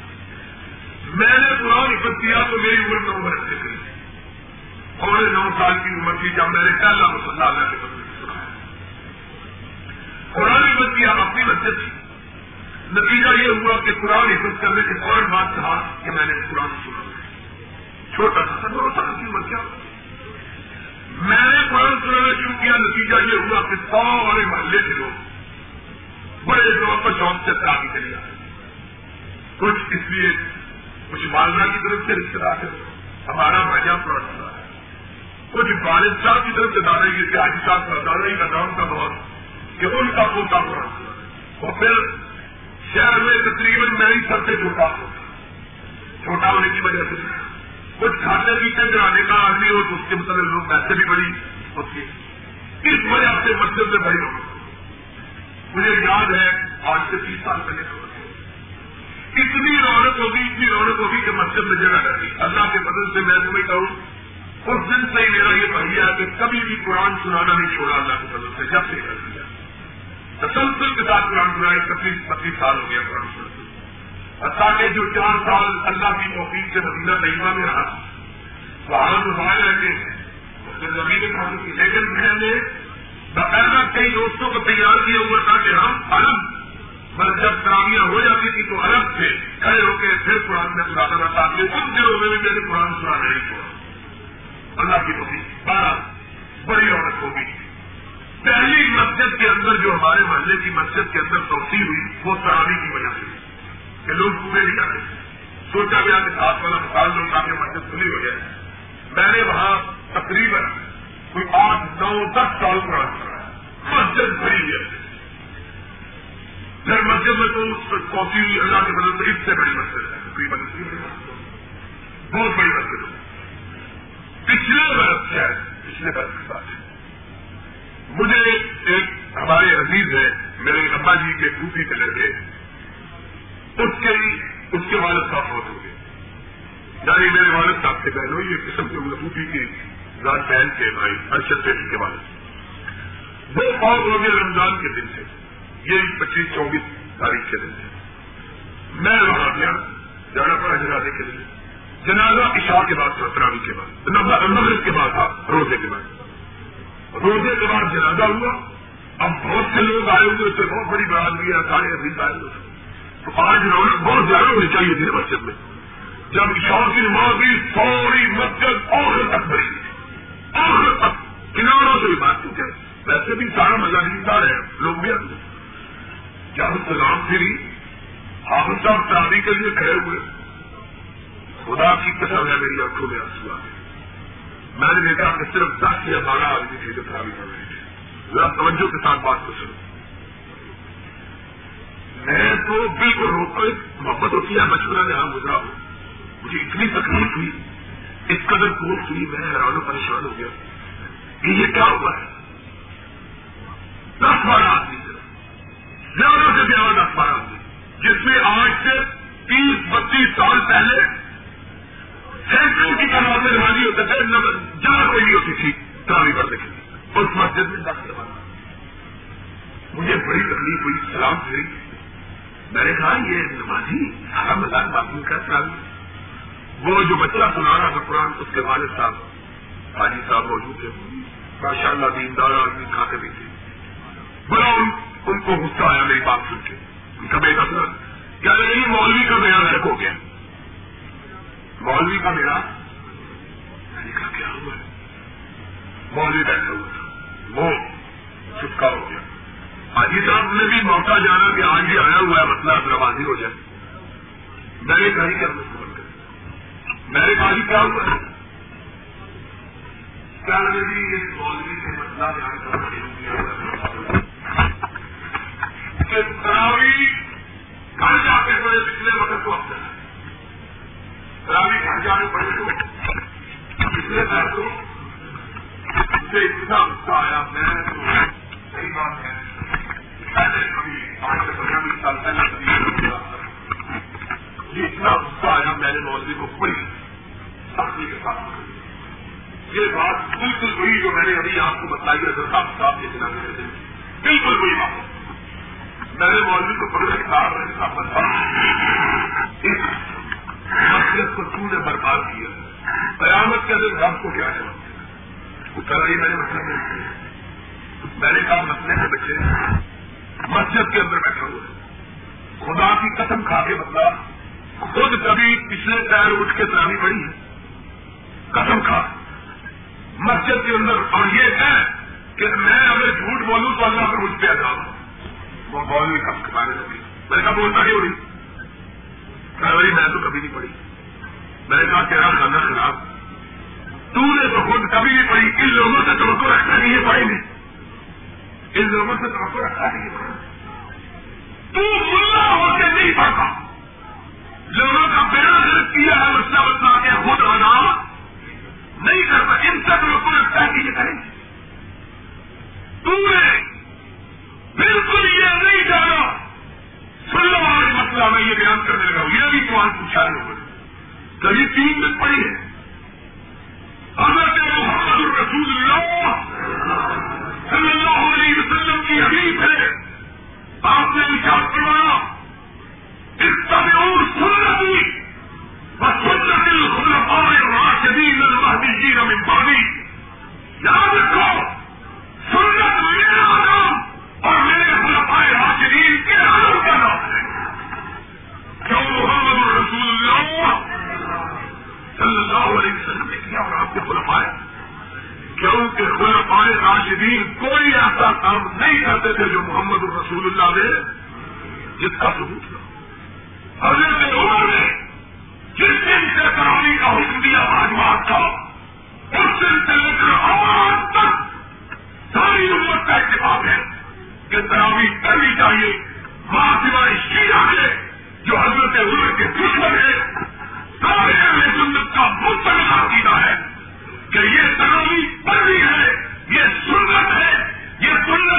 میں نے قرآن حفظ کیا تو میری عمر نو برس سے قریب اور نو سال کی عمر تھی جب میں نے پہلا مسلح اللہ کے بدلے قرآن حفظ کیا اپنی مسجد تھی۔ نتیجہ یہ ہوا کہ قرآن حفظ کرنے کے فوراً بات کہا کہ میں نے قرآن سنا۔ چھوٹا سا سب سال کی عمر کیا؟ میں نے قرآن سنانا شروع کیا، نتیجہ یہ ہوا کہ سارے محلے کے لوگ بڑے زور پر شوق سے آگے چلے جائے کچھ اس لیے کچھ والدہ کی طرف سے رشتے دار ہمارا بھجا پڑا کچھ والد صاحب کی طرف سے دادا جی کے آج صاحب کا دادا کا نام کا بہت کہ ان کا پوتا پڑا اور پھر شہر میں تقریباً میں ہی سب سے چھوٹا ہوتا چھوٹا ہونے کی وجہ سے۔ کچھ کھاتے پیتے کرانے کا آدمی ہو تو اس کے مطلب لوگ پیسے بھی بڑی ہوتی ہے اس وجہ سے مسجد میں بڑی ہوتی مجھے یاد ہے، آج سے تیس سال پہلے اتنی رونق ہوگی، اتنی رونق ہوگی کہ مسجد میں جگہ رہی اللہ کے بدل سے میں تمہیں کہوں اس دن سے ہی میرا یہ پہیا کہ کبھی بھی قرآن سنانا نہیں چھوڑا اللہ کے بدل سے، جب سے کر دیا تسلسل کے ساتھ قرآن سنا اکتیس پچیس سال ہو گیا قرآن سنتے تاکہ جو چار سال اللہ کی توفیق سے مدینہ طیبہ میں رہا، وہاں مسائل رہتے ہیں زمین کی۔ لیکن میں نے باقاعدہ کئی دوستوں کو تیار کیا ہوا تھا کہ ہم الگ بس جب ترامیاں ہو جاتی تھی تو الگ سے کھڑے ہو کے پھر قرآن میں سناتا تھا تاکہ ان دنوں میں بھی میرے قرآن سنا نہیں چھوڑا۔ اللہ کی توفیق بارہ، بڑی عورت ہوگی۔ پہلی مسجد کے اندر جو ہمارے محلے کی مسجد کے اندر توسیع ہوئی، وہ سرابی کی وجہ سے۔ کہ لوگ پورے نہیں کرتے۔ سوچا گیا کہ ساتھ والا مثال لوگ تاکہ مسجد کھلی ہو جائے۔ میں نے وہاں تقریباً کوئی آٹھ، نو، دس سال قرآن سنا مسجد بھری ہے پھر مسجد میں تو کافی اللہ کے بدل سے اس سے بڑی مسجد ہے۔ تقریباً بہت بڑی مسجد ہے۔ پچھلے برس ہے؟ پچھلے برس کے ساتھ مجھے ایک ہمارے عزیز ہے میرے ابا جی کے ڈوٹی کے لڑکے۔ اس کے اس کے والد صاحب بہت ہو گئے۔ یعنی میرے والد صاحب کے بہنوں، یہ قسم کے ملبوٹی کی رات بہن کے بھائی ارشد پیٹی کے والد۔ وہ اور روزے رمضان کے دن سے۔ یہ پچیس، چوبیس تاریخ کے دن سے۔ میں وہاں گیا، جانا پڑا جگانے کے لیے۔ جنازہ عشاء کے بعد ستراوی کے بعد نمبر کے بعد تھا، روزے کے بعد۔ روزے کے بعد جنازہ ہوا۔ اب بہت سے لوگ آئے ہوئے تھے، بہت بڑی برادری ہے سارے ابھی آئے ہوئے تو آج رونق بہت زیادہ ہونی چاہیے تھی مسجد میں۔ جب عشاء کی نماز ہوئی سوری مسجد اور تک بڑی اور تک کناروں سے بھی بات کی ویسے بھی سارا مزہ نہیں ہے، لوگ بھی آتے جب سلام پھری، حافظ صاحب شادی کے لیے کھڑے ہوئے۔ خدا کی قسم ہے میری آنکھوں میں آنسو آ میں نے دیکھا کہ صرف دس یا بارہ آدمی تھے جو خرابی کر رہے تھے ذرا توجہ کے ساتھ بات کو سنو۔ میں تو بالکل روک کر محبت ہوتی ہے مشورہ یہاں گزرا ہوں۔ مجھے اتنی تکلیف ہوئی، اس قدر پوسٹ ہوئی میں حیران و پریشان ہو گیا کہ یہ کیا ہوا ہے۔ دس بارہ آدمی زیادہ سے زیادہ دس بارہ آدمی۔ جس میں آج سے تیس، بتیس سال پہلے سینکڑوں کی تعداد میں نمازی ہوتے تھے جگہ کوئی نہیں ہوتی تھی تعلیم کرنے کے لیے اس مسجد میں دس زبان مجھے بڑی تکلیف ہوئی، سلام پھری میں نے کہا، یہ نمازی سارا مزاق بات نہیں کرتا وہ جو بچہ سنا رہا تھا قرآن، اس کے والد صاحب حاجی صاحب موجود تھے۔ ماشاء اللہ دیندار آدمی کھاتے بھی تھے۔ بڑا ان کو غصہ آیا میری بات سن کے۔ ان کا بیٹا سنا، کیا نہیں مولوی کا نیا لڑک ہو گیا مولوی کا میرا میں نے کہا کیا ہوا مولوی بیٹھا ہوا تھا۔ وہ چپکا ہو گیا۔ حاجی صاحب نے بھی موقع جانا کہ آج ہی آیا ہوا ہے، مسئلہ دربازی ہو جائے۔ میں نے کہا کیا میں نے کہا کیا ہوا ہے؟ کیا جی اس مولوی سے مسئلہ بیان کرنا تراوی گھر جا کے بڑے پچھلے وقت کو افسر ہے تراوی گھر جانے پڑے تو پچھلے گھر کو سے اتنا غصہ آیا، میں تو صحیح بات ہے۔ پہلے کبھی آج سے پندرہ بیس سال پہلے کبھی یہ اتنا غصہ آیا، میں نے مولوی کو بڑی سختی کے ساتھ یہ بات بالکل وہی جو میں نے ابھی آپ کو بتائی ہے صاحب صاحب یہ چلانے کے دن بالکل وہی بات۔ میں نے مولوی کو پڑھ کتاب میں صاحب اس مسجد کو تو نے برباد کیا۔ قیامت کے دن رب کو کیا ہے؟ وہ کر رہی میں نے مطلب میں۔ نے کہا مسئلے کے بچے۔ مسجد کے اندر بیٹھا ہوا۔ خدا کی قسم کھا کے بدلا خود کبھی پچھلے پیر اٹھ کے تراوی پڑی ہے۔ قسم کھا۔ مسجد کے اندر اور یہ ہے کہ میں اگر جھوٹ بولوں تو اللہ پر مجھ پہ جاؤں وہ بول نہیں کم کمانے لگی میں نے کہا بولتا نہیں؟ ہو رہی میں تو کبھی نہیں پڑھی۔ میں نے کہا تیرا کھانا خراب۔ تو نے تو خود کبھی نہیں پڑھی۔ ان لوگوں سے توقع رکھنا نہیں ہے پڑھیں گے ان لوگوں سے توقع رکھا نہیں ہے۔ تو ملا ہو کے نہیں پڑھتا۔ لوگوں کا بیڑا غلط کیا ہے مسئلہ بتلا کے خود آنا نہیں کرتا۔ ان سب لوگوں نے طے کی کریں تو نے بالکل یہ نہیں جانا۔ سن لو آج مسئلہ میں یہ بیان کرنے لگا ہوں، یہ بھی سوال پوچھا ہے لوگوں نے۔ کبھی تین دن پڑی ہے حضرت محمد الرسول اللہ صلی اللہ علیہ وسلم کی حدیث ہے۔ آپ نے وچار کروایا اس طرح اور سنتی سنت الخلفاء الراشدین المہدیین من بعدی۔ یاد رکھو، سنت میرا نام اور میرے کوئی ایسا کام نہیں کرتے تھے جو محمد الرسول اللہ نے جس کا ثبوت تھا حضرت عمر نے جس دن سے کرانے کا حکم دیا آج بات اس دن سے لے کر آج تک ساری امت کا اتفاق ہے۔ کہ تراوی کرنی چاہیے۔ ماں سوائے شیرا ہے جو حضرت عمر کے دشمن ہے سارے اہل سنت کا مستقل عقیدہ ہے کہ یہ تراوی پڑھنی ہے، یہ سنت ہے، یہ سنت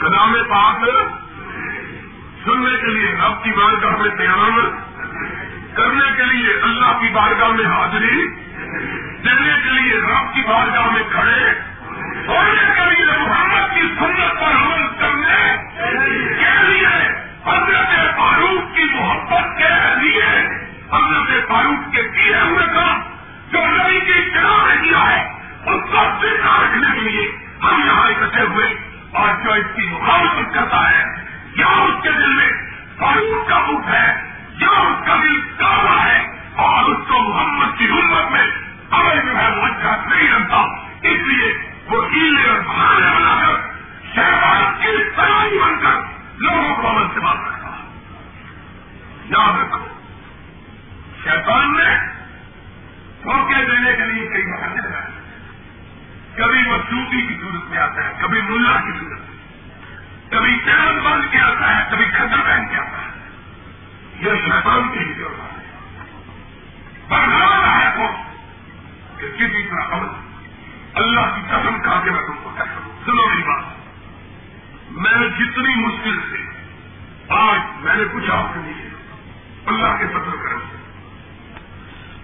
کلام پاک سننے کے لیے رب کی بارگاہ میں تیار، کرنے کے لیے اللہ کی بارگاہ میں حاضری، دینے کے لیے رب کی بارگاہ میں کھڑے ہونے کے لیے محمد کی سنت پر عمل کرنے کے لیے حضرت فاروق کی محبت کے لیے حضرت فاروق کے کیے ہوئے کا جو نئی کی چڑھا کیا ہے، اس کو سیکھا رکھنے کے لیے ہم یہاں اکٹھے ہوئے۔ اور جو اس کی مخالفت کرتا ہے، یا اس کے دل میں فاروق کا بک ہے، یا اس کا دل کالا ہے، اور اس کو محمد کی امت میں عمل جو ہے وہ نہیں رکھتا۔ اس لیے وہ ہیلے اور بہانے بنا کر شہباز کی تیاری بن کر لوگوں کو عمل سے بات رکھتا یاد رکھو، شیطان نے دھوکے دینے کے لیے کئی بہانے لگائے۔ کبھی وہ چوٹی کی صورت میں آتا ہے، کبھی ملا کی صورت میں۔ کبھی چین بند کے آتا ہے، کبھی کھجر پہن کے آتا ہے۔ یہ شیطان کی ہی ضرورت ہے۔ بڑھانا ہے تو کہ کسی طرح عمل اللہ کی قسم کھا کے میں تم کو کہہ سکوں۔ سنو میری بات۔ میں جتنی مشکل سے آج میں نے کچھ آپ سے نہیں اللہ کے فضل کروں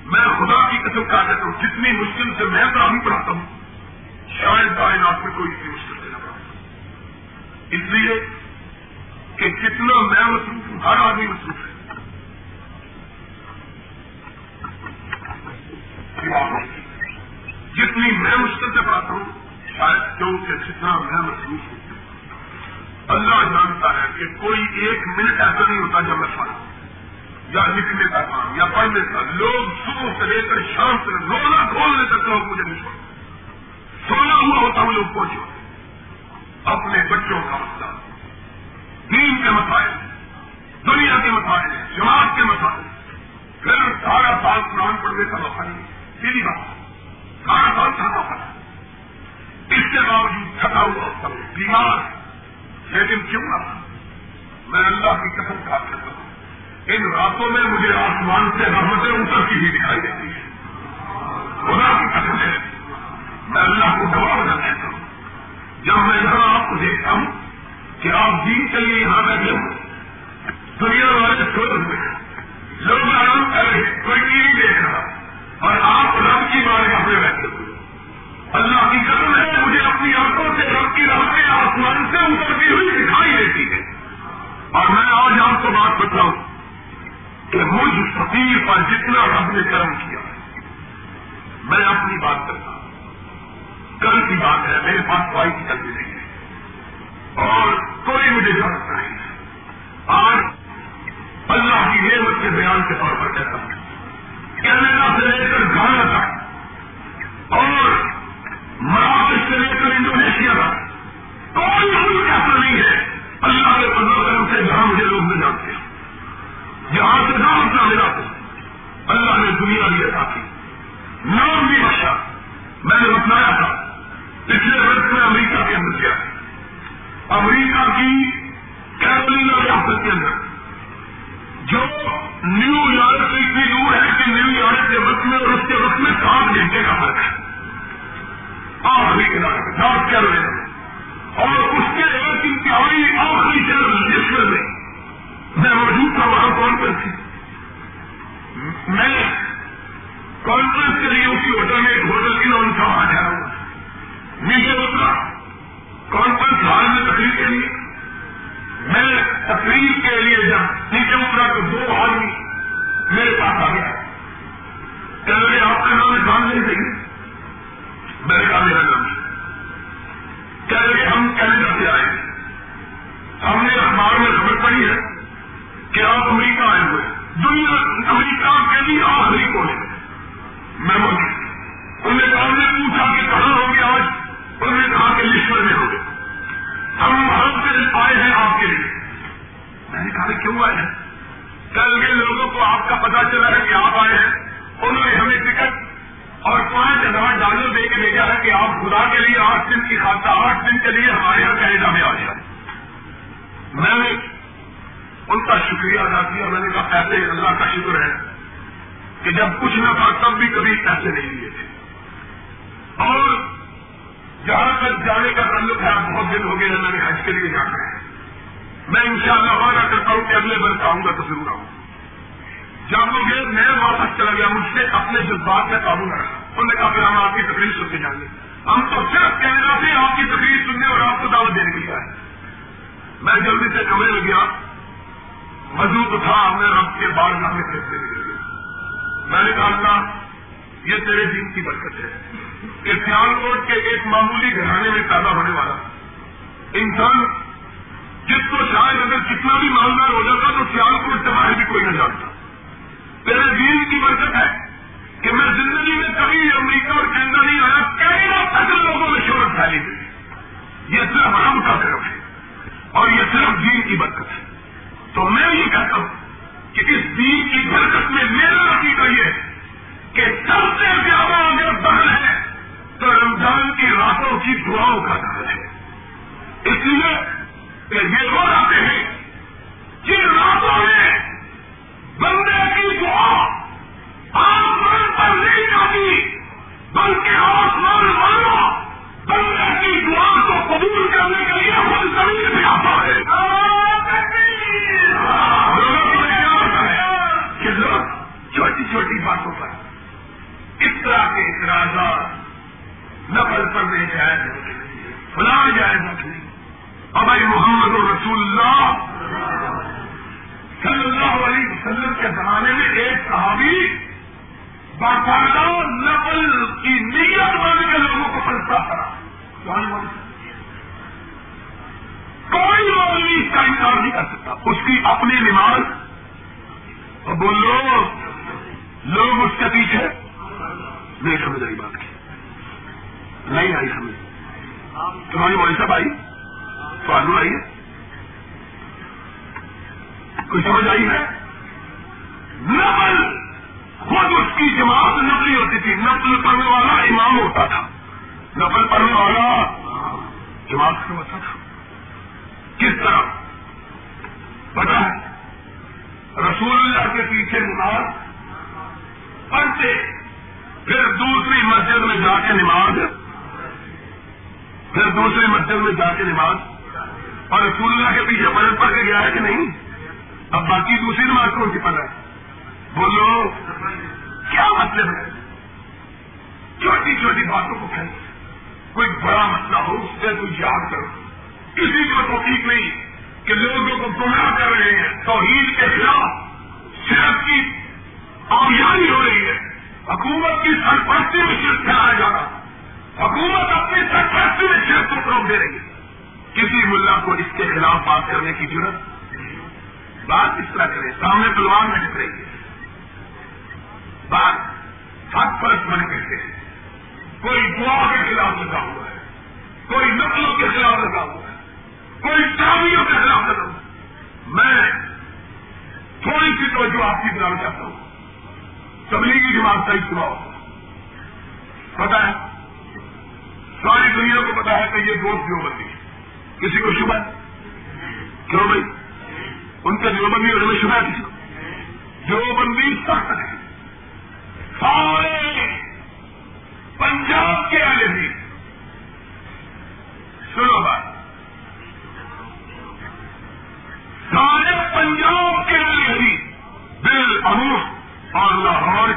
میں خدا کی قسم کہا کہتا ہوں جتنی مشکل سے میں تعلیم پڑھاتا ہوں۔ شاید کائنات میں کوئی اتنی مشکل سے نہ پڑھا اس لیے کہ جتنا میں مصروف ہوں، ہر آدمی مصروف ہے۔ جتنی میں مشکل سے پڑھاتا ہوں، شاید کیوں کہ جتنا میں مصروف ہوں۔ اللہ جانتا ہے کہ کوئی ایک منٹ ایسا نہیں ہوتا جب میں پڑھا یا لکھنے کا کام، یا پڑھنے کا لوگ صبح سے لے کر شام سے رونا کھولنے تک لوگ مجھے نہیں چھوڑتے سونا ہوا ہوتا ہوں لوگ پہنچے ہوتے اپنے بچوں کا مسئلہ۔ دین کے مسائل۔ دنیا کے مسائل۔ جماعت کے مسائل۔ پھر سارا سال قرآن پڑھنے کا موقع نہیں سیدھی بات۔ سارا سال تھکا پڑا اس کے باوجود تھکا ہوا ہوتا ہوں بیمار۔ لیکن کیوں نہ؟ میں اللہ کی قسم کھا کرتا ہوں ان راتوں میں مجھے آسمان سے رحمتیں اترتی ہی دکھائی دیتی ہے خدا کی قسم ہے۔ میں اللہ کو جواب نہ دیتا ہوں۔ جب میں یہاں آپ کو دیکھتا ہوں کہ آپ دین کے لیے یہاں بیٹھے ہوں دنیا والے سر ہوئے لوگ آرام کر رہے کوئی ٹی وی دیکھ رہا، اور آپ رب کی بارے میں بیٹھے ہوئے اللہ کی قدم ہے مجھے اپنی آنکھوں سے رب کی راہیں آسمان سے اترتی ہوئی دکھائی دیتی ہے۔ اور میں آج آپ کو بات بتاؤں کہ مجھ فقیر پر جتنا رب نے کرم کیا، میں اپنی بات کرتا ہوں۔ کی بات ہے، میرے پاس کوئی کی چلتی نہیں ہے۔ اور کوئی مجھے ضرورت نہیں ہے۔ آج اللہ کی نعمت کے بیان کے طور پر کہتا ہوں کینیڈا سے لے کر گھر تک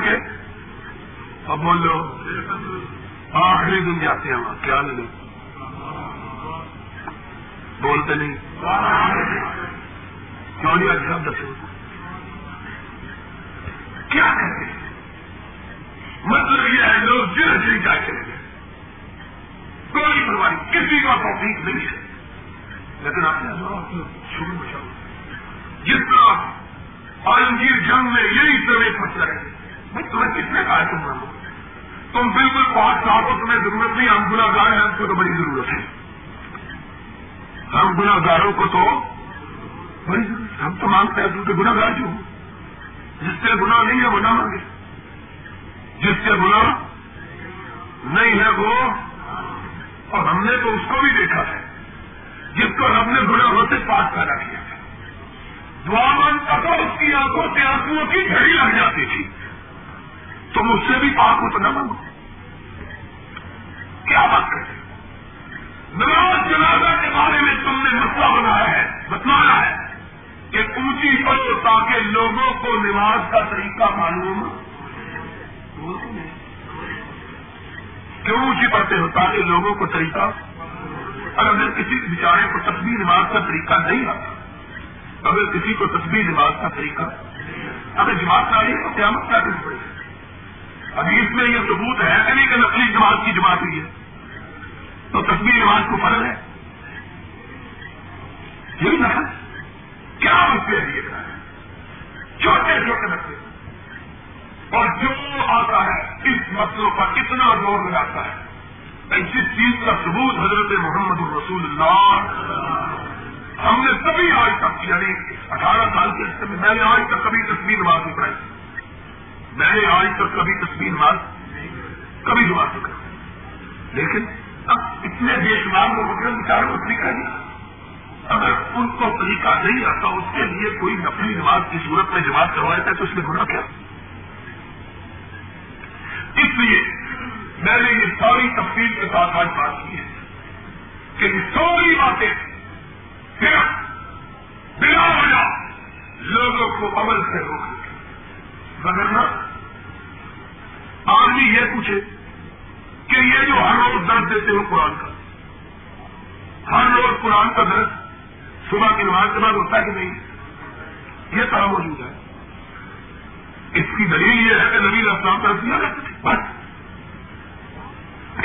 کے اب بولو آخری دن جاتے ہیں وہاں، کیا نہیں بولتے نہیں۔ کیوں نہیں آج دسو؟ کیا کرتے ہیں؟ مطلب یہ ہے، لوگ جن جی جا چلے گئے۔ کوئی پرواہ کسی کا توفیق نہیں ہے۔ لیکن آپ نے شروع میں جس طرح عالمگیر جنگ میں یہی سروے پھنس رہے بھائی تمہیں کس نے کہا تم مانو تم بالکل پانچ سال کو تمہیں ضرورت نہیں، ہم گناہ گار ہیں، ہم کو تو بڑی ضرورت ہے۔ ہم گناہ گاروں کو تو بڑی ضرورت ہم تو مانگتے ہیں کیونکہ گناہ گار جو جس سے گناہ نہیں ہے، وہ نہ مانگے۔ جس سے گنا نہیں ہے، وہ اور ہم نے تو اس کو بھی دیکھا ہے، جس کو ہم نے گنا ہوتے پاک پیدا کیا تھا دعا مانگتا تھا اس کی آنکھوں سے آنکھوں کی گھڑی لگ جاتی تھی۔ تم اس سے بھی پاک ہو تو نہ مانگو کیا بات کرتے نماز جنازہ کے بارے میں تم نے مسئلہ بنایا ہے، بتلایا ہے کہ اونچی پڑو تاکہ لوگوں کو نماز کا طریقہ معلوم کیوں اونچی پڑھتے ہو؟ تاکہ لوگوں کو طریقہ، اگر کسی بیچارے کو تصویر نماز کا طریقہ نہیں آتا، اگر کسی کو تصویر نماز کا طریقہ، اگر جماعت نہ آئی تو قیامت کیا کرنی پڑے ابھی اس میں یہ ثبوت ہے کہ نہیں کہ نقلی جماعت کی جماعت ہوئی ہے۔ تو تصویر نماز کو فرض ہے۔ یہ بھی نقل کیا مسئلے ہے؟ چھوٹے چھوٹے مسئلے اور جو آتا ہے، اس مسئلوں پر اتنا زور لگاتا ہے۔ جس چیز کا ثبوت حضرت محمد الرسول اللہ، ہم نے کبھی آج تک یعنی اٹھارہ سال کے میں نے آج تک کبھی تصویر نماز نہیں پڑھائی میں نے آج تک کبھی تصویر نماز کبھی جماعت نہیں لیکن اب اتنے بے شمار لوگ بچاروں کو طریقہ نہیں۔ اگر ان کو طریقہ نہیں آتا، اس کے لیے کوئی نقلی نماز کی صورت میں جماعت کروایا تھا تو اس میں گناہ کیا؟ اس لیے میں نے یہ ساری تفصیل کے ساتھ آج بات کی ہے کہ یہ ساری باتیں صرف بلا وجہ لوگوں کو عمل سے روک وغیرہ آدمی یہ پوچھے کہ یہ جو ہر روز درد دیتے ہو قرآن کا۔ ہر روز قرآن کا درد صبح کی نماز کے بعد ہوتا ہے کہ نہیں؟ یہ طرح موجود ہے۔ اس کی دلیل یہ ہے کہ نبی اسلام کا دیا بس۔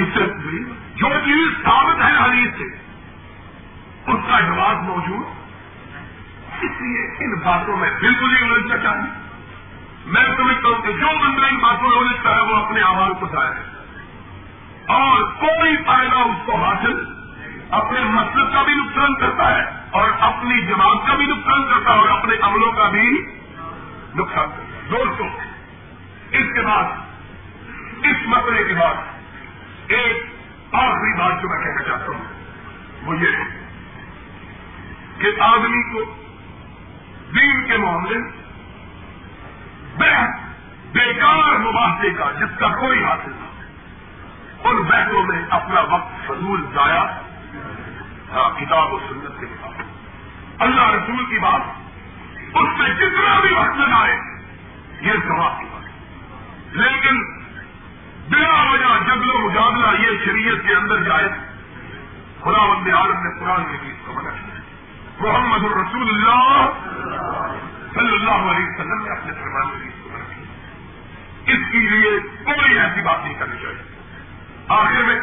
اس سے جو چیز ثابت ہے حدیث سے، اس کا جواب موجود۔ اس لیے ان باتوں میں بالکل ہی الجھنا چاہیے۔ جو بندہ ان باتوں میں الجھتا ہے وہ اپنے آواز کو ضائع ہے اور کوئی فائدہ اس کو حاصل اپنے مطلب کا بھی نقصان کرتا ہے اور اپنی جماعت کا بھی نقصان کرتا ہے اور اپنے عملوں کا بھی نقصان کرتا ہے. دوستوں اس کے بعد، اس مسئلے کے بعد ایک آخری بات جو میں کہنا چاہتا ہوں، وہ یہ ہے کہ آدمی کو دین کے معاملے بیکار مواقع کا جس کا کوئی حاصل نہ ان بہتوں میں اپنا وقت فضول ضائع ہاں کتاب و سنت کے خلاف اللہ رسول کی بات، اس سے جتنا بھی وقت لگائے، یہ سوال کی بات۔ لیکن بلا وجہ جگل و مجادلہ یہ شریعت کے اندر جائے خدا بند عالم نے قرآن کے بیچ کو منع کیا۔ محمد الرسول اللہ صلی اللہ علیہ وسلم نے اپنے فرمان کی اس کے لیے کوئی ایسی بات نہیں کرنی چاہیے۔ آخر میں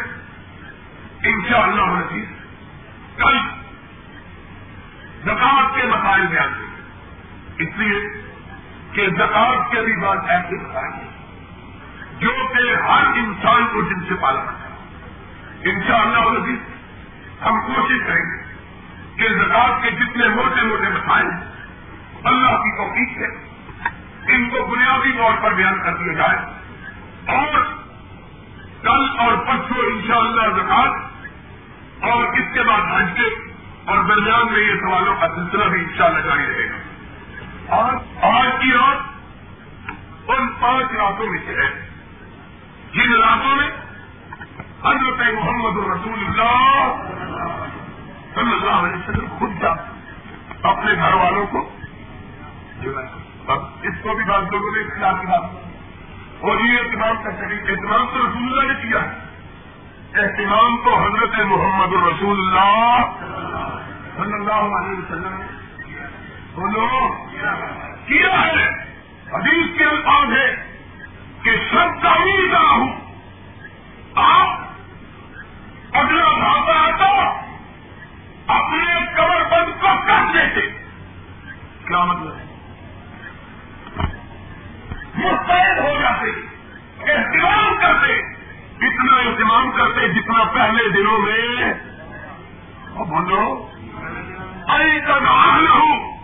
ان شاء اللہ عزیز کل زکات کے مسائل بیان کریں۔ اس لیے کہ زکات کے بھی بات ایسے بتائیں جو کہ ہر انسان کو جن سے پالا ہے۔ ان شاء اللہ عزیز ہم کوشش کریں گے کہ زکات کے جتنے موٹے موٹے مسائل اللہ کی توفیق ہے۔ ان کو بنیادی طور پر بیان کر دیا جائے اور کل اور پرسوں انشاءاللہ شاء زکات اور اس کے بعد حج کے، اور درمیان میں یہ سوالوں کا سلسلہ بھی انشاءاللہ جاری رہے گا۔ اور آج کی رات ان پانچ راتوں میں سے ہے۔ جن راتوں میں حضرت محمد الرسول اللہ صلی اللہ علیہ وسلم خود جا، اپنے گھر والوں کو جو ہے اب اس کو بھی بات لوگوں نے اختیار کی اور یہ اہتمام کا شریف اہتمام تو رسول اللہ نے کیا۔ ہے اہتمام تو حضرت محمد الرسول اللہ صلی اللہ علیہ وسلم نے بولو، کیا ہے؟ حدیث کے الفاظ ہے کہ سب تعمیر کرا ہوں آپ اگلا بھاپا آتا اپنے کمر بند کو کر دیتے۔ کیا مطلب ہے؟ مستعد ہو جاتے اہتمام کرتے اتنا اہتمام کرتے، جتنا پہلے دنوں میں۔ بولو ارے کا نام ہوں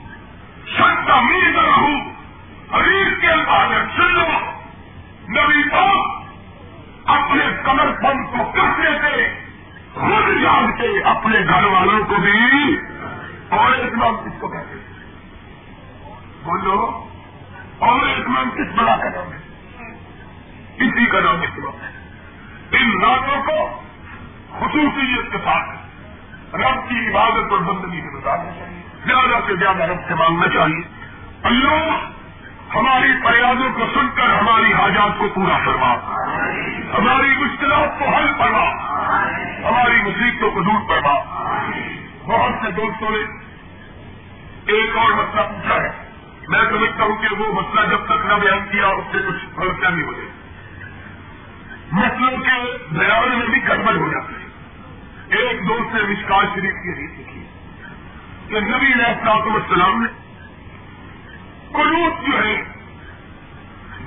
شک کا میر رہوں حریر کے بعد سن لو۔ نبی پاک اپنے کمر بند کو کر دیتے خود جان کے اپنے گھر والوں کو بھی، اور اہتمام کس کو کہتے بولو اور اہتمام کس بڑا کا نام ہے اسی کا نام اہتمام ہے ان راتوں کو خصوصیت کے ساتھ رب کی عبادت اور بندگی میں گزارنا چاہیے زیادہ سے زیادہ رب سے مانگنا چاہیے۔ اللہ ہماری فریادوں کو سن کر ہماری حاجات کو پورا کروا ہماری مشکلات کو حل کروا ہماری مصیبتوں کو دور کروا بہت سے دوستوں نے ایک اور مسئلہ پوچھا ہے۔ میں سمجھتا ہوں کہ وہ مسئلہ جب تک نہ بیان کیا اس سے کچھ غلطیاں نہیں ہو جائے مسئلوں کے بیان میں بھی گڑبڑ ہو جاتے ہیں ایک دوست نے مشکال شریف کی ریت لکھی کہ نبی علیہ السلام نے قلوت جو ہے،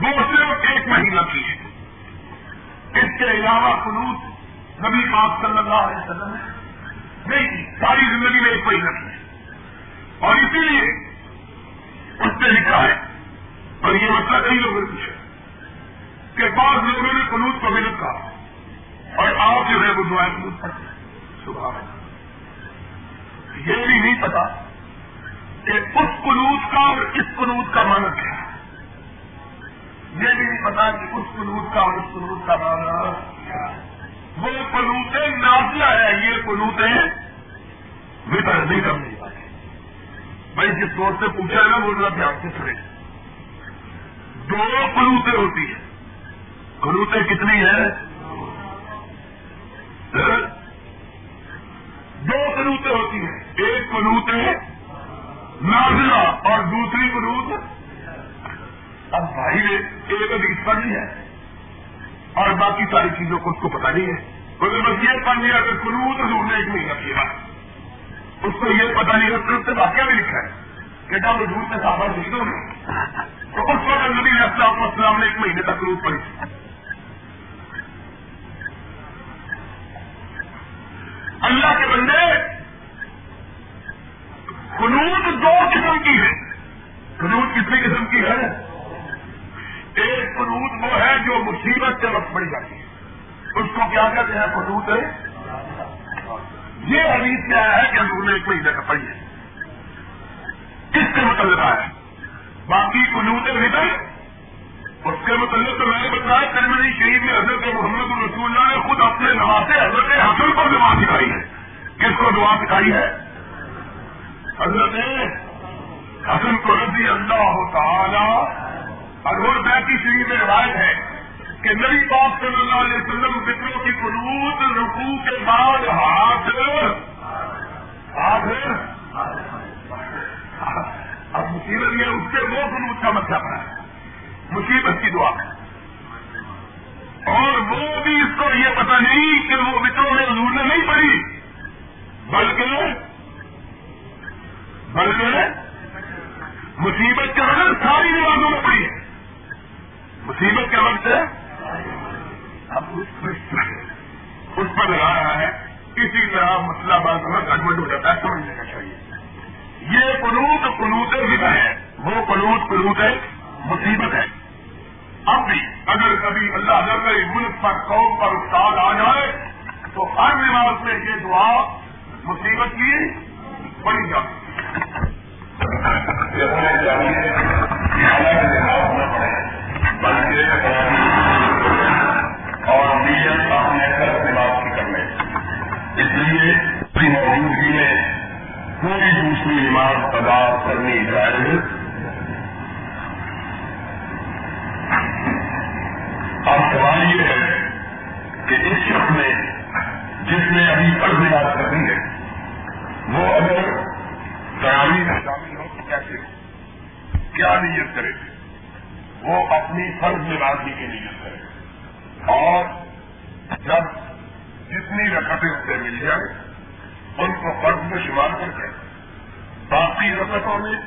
وہ صرف ایک مہینہ کی ہے اس کے علاوہ قلوت نبی پاک صلی اللہ علیہ وسلم نے نہیں ساری زندگی میں ایک مہینہ کی ہے اور اسی لیے اس نے لکھا ہے۔ اور یہ مسئلہ کئی لوگوں نے پوچھا۔ کہ بعض لوگوں نے قلوط کو بھی لکھا۔ اور آپ جو ہے وہ دعائیں قلوط کرتے صبح یہ بھی نہیں پتا کہ اس قلوط کا اور اس قلوط کا مانا کیا ہے۔ یہ بھی نہیں پتا کہ اس قلوط کا اور اس قلوط کا مانا کیا ہے۔ وہ قلوطیں نازلہ ہے یہ قلوطیں وطر نہیں کرنی بھائی جس دور سے پوچھا ہے نا، وہ ذرا دھیان سے سنے۔ دو کلوتے ہوتی ہیں۔ کلوتے کتنی ہیں؟ ہاں؟ دو کلوتے ہوتی ہیں۔ ایک کلوت ہے نازلہ اور دوسری کلوت اب بھائی نے ایک ادیس پڑھ لی ہے۔ اور باقی ساری چیزوں کو اس کو پتا نہیں ہے۔ مگر بس یہ پڑھ لیا کہ کلوت ڈھونڈنے ایک مہینہ کیا۔ اس کو یہ پتا نہیں ہے سے واقعہ بھی لکھا ہے کہ جب دور سے صاحب شہیدوں میں تو اس وقت نبی السلام السلام نے ایک مہینے تک روز پڑی اللہ کے بندے قنوت دو قسم کی ہے قنوت کتنی قسم کی ہے؟ ایک قنوت وہ ہے جو مصیبت کے وقت پڑی جاتی ہے۔ اس کو کیا کہتے ہیں؟ قنوت ہے یہ حدیث کیا ہے کہ حضور نے ایک مہینے کا پڑھی ہے۔ کس سے متعلق ہے؟ باقی قلوت ردر اس کے متعلق تو میں نے بتایا کرمنی شریف میں حضرت محمد الرسول اللہ نے خود اپنے نماز حضرت حسن کو دعا سکھائی ہے۔ کس کو دعا سکھائی ہے؟ حضرت حسن کو رضی اللہ تعالی اور بیٹی شریف میں روایت ہے۔ کہ نبی پاک صلی اللہ علیہ وسلم فکروں کی قلوت رکو کے بعد ہاتھ ہاتھ اب مصیبت یہ اس سے وہ قنوت کا مسئلہ بنا ہے۔ مصیبت کی دعا۔ ہے اور وہ بھی اس کو یہ پتا نہیں کہ وہ وطروں میں حضور نے نہیں پڑھی بلکہ بلکہ مصیبت کے وقت ساری نمازوں میں پڑی۔ ہے مصیبت کے وقت ہے اب اس پر لگا رہا ہے۔ اسی طرح مسئلہ بات میں گڑبڑ ہو جاتا ہے۔ سمجھ لینا چاہیے۔ یہ قلوط قلوط ضلع ہے۔ وہ قلوط قلوط ہے مصیبت ہے۔ اب بھی اگر کبھی اللہ اگر ملک پر قوم پر استاد آ جائے، تو ہر نماز میں یہ دعا مصیبت کی پڑی جاتی اور پوری دوسری نماز ادا کرنی جائے اب سوال یہ ہے کہ اس شخص میں جس نے ابھی فرض نماز کرنی ہے، وہ اگر تیاری میں شامل ہو تو کیسے؟ ہو کیا نیت کرے؟ وہ اپنی فرض نمازی کی نیت کرے۔ اور جب جتنی رقطیں اس سے مل جائے ان کو فرض میں شمار کر کے باقی رقطوں میں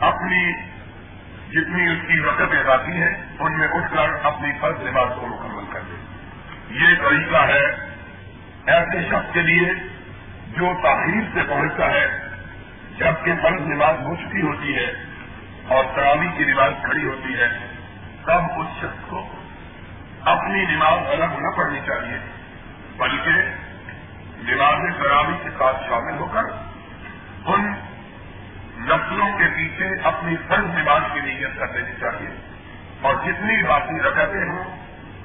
اپنی جتنی اس کی رقطیں آتی ہیں ان میں اٹھ کر اپنی فرض نماز کو مکمل کر دے یہ طریقہ ہے ایسے شخص کے لیے جو تاخیر سے پہنچتا ہے، جبکہ فرض نماز ہو چکی ہوتی ہے اور تراوی کی نماز کھڑی ہوتی ہے، تب اس شخص کو اپنی نماز الگ نہ پڑھنی چاہیے، بلکہ نماز تراوی کے ساتھ شامل ہو کر ان نسلوں کے پیچھے اپنی فرض نماز کی نیت کر دینی چاہیے۔ اور جتنی باقی رکھتے ہوں،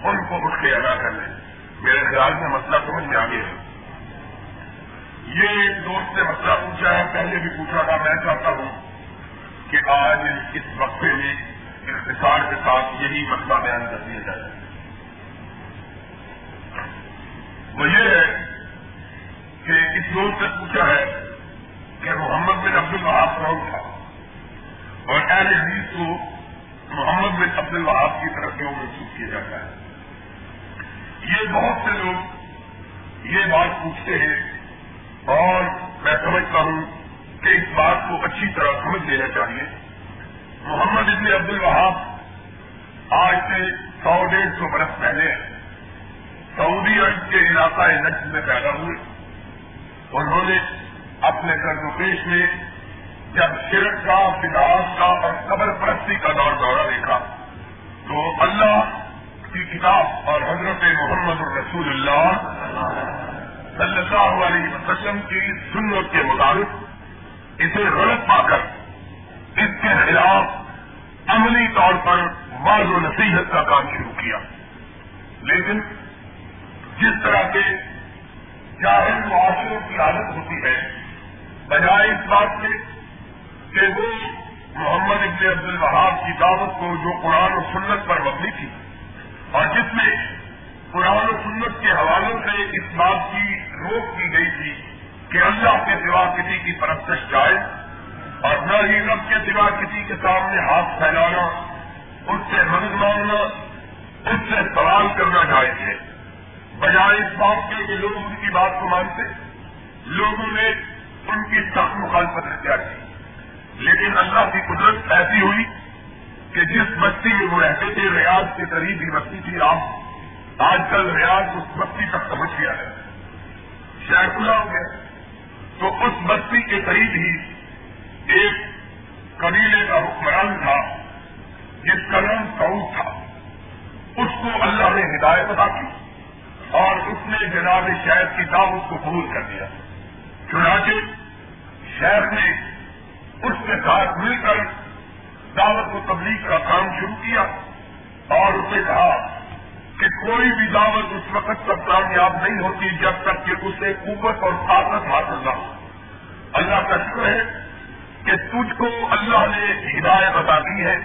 ان کو اٹھ کے ادا کر لیں۔ میرے خیال میں مسئلہ سمجھ میں آگے ہے یہ ایک دوست نے مسئلہ پوچھا ہے۔ پہلے بھی پوچھا تھا، میں چاہتا ہوں کہ آج اس وقفے میں اختصار کے ساتھ یہی مسئلہ بیان کر دیا جائے۔ وہ یہ ہے کہ اس دوست نے پوچھا ہے کہ محمد بن عبد الوہاب کون تھا۔ اور اہل حدیث کو محمد بن عبد الوہاب کی طرف کیوں منسوخ کیا جاتا ہے۔ یہ بہت سے لوگ یہ بات پوچھتے ہیں اور میں سمجھتا ہوں کہ اس بات کو اچھی طرح سمجھ لینا چاہیے۔ محمد ابن عبد الوہاب آج سے سو ڈیڑھ سو برس پہلے سعودی عرب کے علاقہ نجد میں پیدا ہوئے۔ انہوں نے اپنے و پیش میں جب شرک کا فداس کا اور قبر پرستی کا دور دورہ دیکھا، تو اللہ کی کتاب اور حضرت محمد الرسول اللہ صلی اللہ علیہ وسلم کی سنت کے مطابق اسے غلط پا کر، اس کے خلاف عملی طور پر بعض و نصیحت کا کام شروع کیا۔ لیکن جس طرح کے جاہل معاشروں کی عادت ہوتی ہے بجائے اس بات کے کہ وہ محمد ابن عبد الوہاب کی دعوت کو جو قرآن و سنت پر مبنی تھی اور جس میں قرآن و سنت کے حوالے سے اس بات کی روک کی گئی تھی کہ اللہ کے سوا کسی کی پرستش جائے اور نہ ہی رب کے سوا کسی کے سامنے ہاتھ پھیلانا، اس سے مدد مانگنا، اس سے سوال کرنا جائز ہے۔ بجائے اس بات کے کہ لوگ ان کی بات کو مانتے، لوگوں نے ان کی سخت مخالفت اختیار کی۔ لیکن اللہ کی قدرت ایسی ہوئی کہ جس بستی میں وہ رہتے تھے، ریاض کے قریب ہی بستی تھی۔ آپ آج کل ریاض اس بستی تک پہنچ گیا ہے۔ شہر کھلا ہو تو اس بستی کے قریب ہی ایک قبیلے کا حکمران تھا، جس کا نام سعود تھا۔ اس کو اللہ نے ہدایت ادا کی اور اس نے جناب شہر کی دعوت کو قبول کر دیا۔ چنانچہ شہر نے اس کے ساتھ مل کر دعوت و تبلیغ کا کام شروع کیا اور اسے کہا کہ کوئی بھی دعوت اس وقت تک کامیاب نہیں ہوتی جب تک کہ اسے قوت اور طاقت حاصل نہ ہو۔ اللہ کا شکر ہے کہ تجھ کو اللہ نے ہدایت بتا دی ہے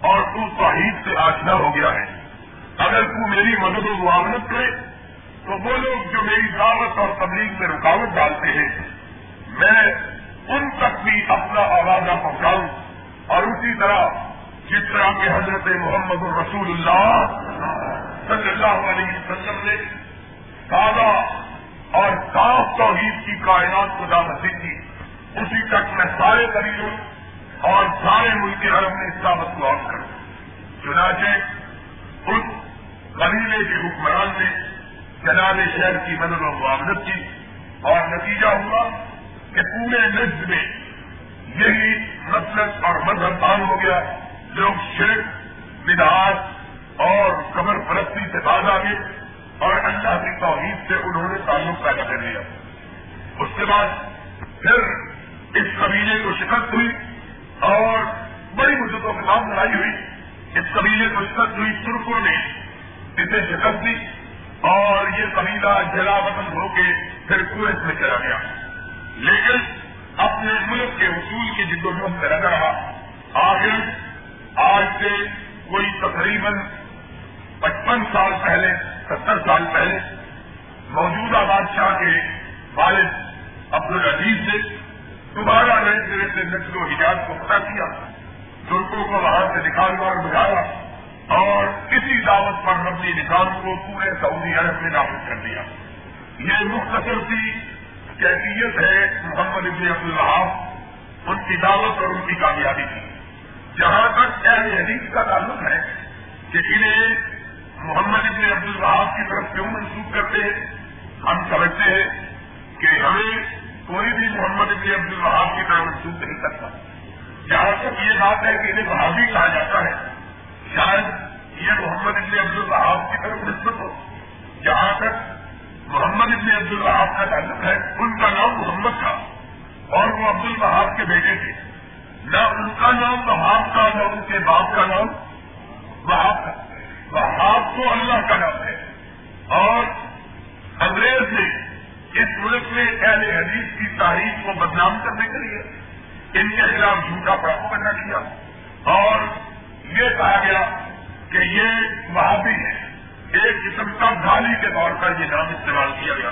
اور تو توحید سے آشنا ہو گیا ہے۔ اگر تو میری مدد و معاونت کرے تو وہ لوگ جو میری دعوت اور تبلیغ میں رکاوٹ ڈالتے ہیں، میں ان تک بھی اپنا آوازہ پہنچاؤں اور اسی طرح جس طرح کے حضرت محمد الرسول اللہ صلی اللہ علیہ وسلم نے تازہ اور صاف توحید کی کائنات کو دعوت دی تھی، اسی تک میں سارے قریبوں اور سارے ملک عرب میں اس دعوت کو آف کروں۔ چنانچہ اس قبیلے کے حکمران نے جناب شہر کی مدد و معاونت کی اور نتیجہ ہوا کہ پورے نجد میں یہی مسلط اور مذہب عام ہو گیا لوگ شرک، بدعات اور قبر پرستی سے باز آ گئے اور اللہ کی توحید سے انہوں نے تعلق پیدا کر لیا۔ اس کے بعد پھر اس قبیلے کو شکست ہوئی اور بڑی مدتوں کے بعد لڑائی ہوئی۔ اس قبیلے کو شکست ہوئی ترکوں نے اسے شکست دی اور یہ قبیلہ جلا وطن ہو کے پھر کویت میں چلا گیا۔ لیکن اپنے ملک کے اصول کی جد و جہد میں لگا رہا آخر، آج سے کوئی تقریباً پچپن سال پہلے، ستر سال پہلے، موجودہ بادشاہ کے والد عبد العزیز نے دوبارہ نئے سرے سے نقل و حجاز کو پتہ کیا، ترکوں کو وہاں سے نکالنا اور بجایا اور کسی دعوت پر مبنی نظام کو پورے سعودی عرب میں نافذ کر دیا۔ یہ مختصر سی کیفیت ہے محمد ابن عبد الحاف ان کی دعوت اور ان کی کامیابی کی۔ جہاں تک اہل حدیث کا تعلق ہے کہ انہیں محمد ابن عبد الحاف کی طرف کیوں منسوخ کرتے ہیں، ہم سمجھتے ہیں کہ ہمیں کوئی بھی محمد ابن عبد الحاف کی طرف منسوخ نہیں کرتا۔ جہاں تک یہ بات ہے کہ انہیں بہادی کہا جاتا ہے، شاید یہ محمد ابن عبد الرحاب کی طرف نسبت ہو۔ جہاں تک محمد ابن عبد الرحاب کا تعلق ہے، ان کا نام محمد تھا اور وہ عبد البہاب کے بیٹے تھے۔ نہ ان کا نام بہاب کا، نہ ان کے باپ کا نام بہاب کا۔ بہاب تو اللہ کا نام ہے۔ اور انگریز نے اس ملک میں اہل حدیث کی تاریخ کو بدنام کرنے کے لیے ان کے خلاف جھوٹا پڑا کیا۔ اور یہ کہا گیا کہ یہ وہابی ہے ایک قسم کا گالی کے طور پر یہ نام استعمال کیا گیا۔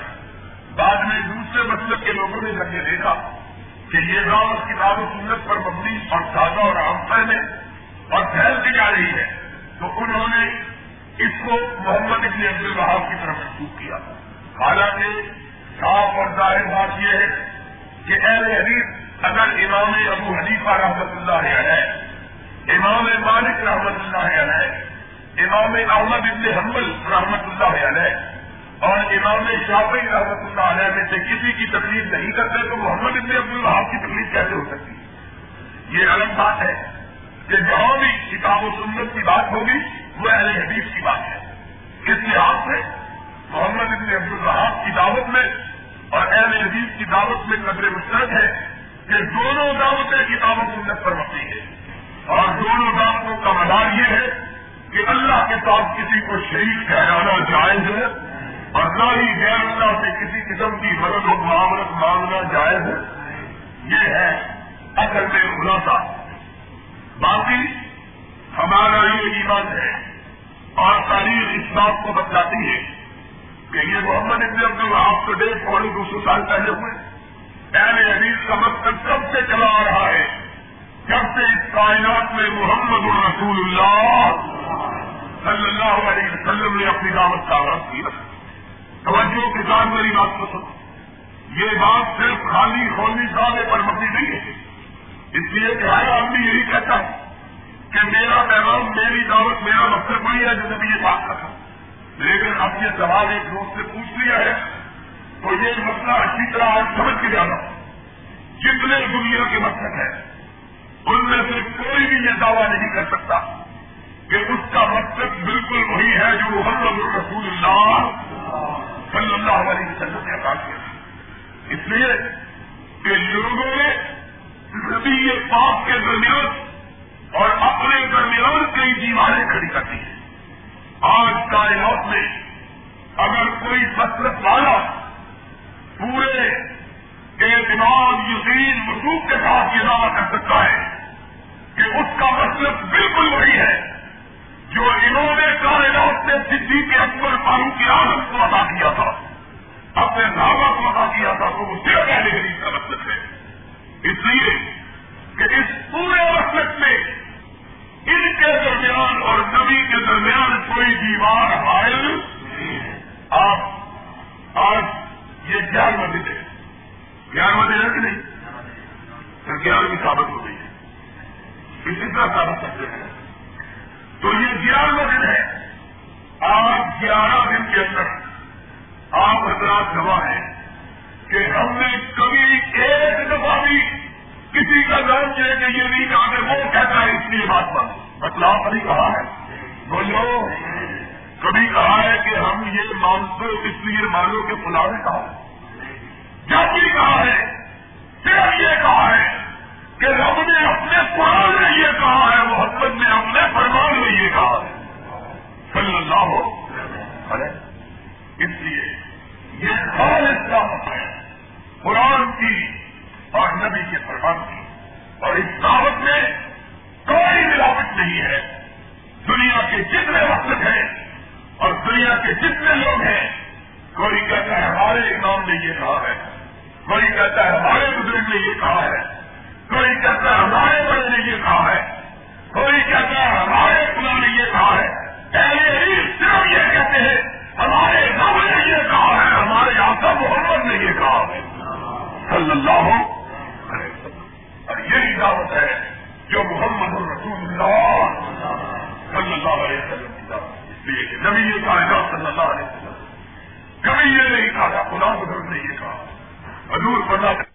بعد میں دوسرے مسلک کے لوگوں نے جب یہ دیکھا کہ یہ گاؤں کتاب و سنت پر مبنی اور سادہ اور عام پہلے اور پھیلتی جا رہی ہے، تو انہوں نے اس کو محمد ابن عبد الوہاب کی طرف منسوخ کیا۔ حالانکہ صاف اور ظاہر بات یہ ہے کہ اہل حدیث اگر امام ابو حنیفہ رحمت اللہ ہے امام مالک رحمت اللہ علیہ امام احمد ابن حمل رحمت اللہ علیہ، اور امام شافی رحمت اللہ علیہ میں سے کسی کی تکلیف نہیں کرتے تو محمد ابن عبد الحاب کی تکلیف کیسے ہو سکتی؟ یہ الگ بات ہے کہ جہاں بھی کتاب و سنت کی بات ہوگی، وہ اہل حدیث کی بات ہے۔ اس لحاظ سے؟ محمد ابن عبد الحاب کی دعوت میں اور اہل حدیث کی دعوت میں قدر مشترک ہے کہ دونوں دعوتیں کتاب و سنت پر مبنی ہے اور دونوں دعوتوں کا مدار یہ ہے کہ اللہ کے ساتھ کسی کو شریک ٹھہرانا جائز ہے اور نہ ہی غیر اللہ سے کسی قسم کی مدد و معاملت مانگنا جائز ہے؟ یہ ہے اصل میں خلاصہ۔ باقی ہمارا یہ ایمان ہے اور تاریخ اس بات کو بتاتی ہے کہ یہ محمد ابن عبد الحاب سے پونے دو سو سال پہلے ہوئے۔ اہل حدیث کا مقصد کب سے چلا آ رہا ہے۔ جب سے اس کائنات میں محمد الرسول اللہ صلی اللہ علیہ وسلم نے اپنی دعوت کا آغاز کیا، توجہ کے ساتھ میری بات کو سنو۔ یہ بات صرف خالی خونی سالے پر مبنی نہیں ہے۔ اس لیے کہ ہر آدمی یہی کہتا ہے کہ میرا پیغام، میری دعوت، میرا مقصد وہی ہے جو نبی یہ بات کرتا لیکن اب یہ سوال ایک دوست سے پوچھ لیا ہے، تو یہ مسئلہ اچھی طرح آج سمجھ کے جانا۔ جتنے دنیا کے مقصد ہے ان میں سے کوئی بھی یہ دعویٰ نہیں کر سکتا کہ اس کا مقصد بالکل وہی ہے جو محمد الرسول اللہ صلی اللہ علیہ وسلم نے عطا کیا۔ اس لیے کہ لوگوں نے نبی یہ پاپ کے درمیان اور اپنے درمیان کئی دیواریں کھڑی کرتی ہیں۔ آج کائنات میں اگر کوئی مسلط والا پورے اعتماد یقین وصوب کے ساتھ یہ دعویٰ کر سکتا ہے کہ اس کا مطلب بالکل وہی ہے جو انہوں نے کائنات نے سدھی کے اکبر فاروق کی کو ادا کیا تھا اپنے دعوت کو ادا کیا تھا تو وہ صرف پہلے غریب کا مطلب ہے اس لیے کہ اس پورے وقت میں ان کے درمیان اور نبی کے درمیان کوئی دیوار حائل آپ آج یہ گیارہواں دن ہے گیارہواں دن ہے کہ نہیں پھر گیارہویں ثابت ہو گئی اسی طرح ثابت کرتے ہیں۔ تو یہ گیارہواں دن ہے۔ آج گیارہ دن کے اندر آپ حضرات گواہ ہیں کہ ہم نے کبھی ایک دفعہ بھی کسی کا نام کہ یہ نہیں کہا کہ وہ کہتا ہے اس لیے بات پر بتلاؤ کبھی کہا ہے۔ بولو کبھی کہا ہے کہ ہم یہ مانتے اس لیے مانو کہ فلاں نے کہا۔ جب بھی کہا ہے، صرف یہ کہا ہے کہ رب نے اپنے قرآن میں یہ کہا ہے محمد نے اپنے فرمان میں یہ کہا ہے۔ صلی اللہ ہو اس لیے یہ خالص دعوت ہے قرآن کی اور نبی کے فرمان کی۔ اور اس دعوت میں کوئی ملاوٹ نہیں ہے۔ دنیا کے جتنے وقت ہیں اور دنیا کے جتنے لوگ ہیں، کوئی کہتا ہے، ہمارے امام نے یہ کہا ہے۔ کوئی کہتا ہے، ہمارے بزرگ نے یہ کہا ہے۔ کوئی کہتا ہمارے بڑے نے یہ کہا ہے، کوئی کہتا ہمارے پلا نے یہ کہا ہے۔ پہلے ہی صرف یہ کہتے ہیں، ہمارے نام نے یہ کہا ہے، ہمارے آقا محمد نے یہ کہا ہے۔ صلی اللہ اور یہی دعوت ہے جو محمد الرسول اللہ صلی اللہ علیہ وسلم کی دعوت اس لیے کہ نبی یہ کہا صلی اللہ علیہ وسلم۔ کبھی یہ نہیں کہا خدا بزرگ نے یہ کہا۔ حضور پڑھنا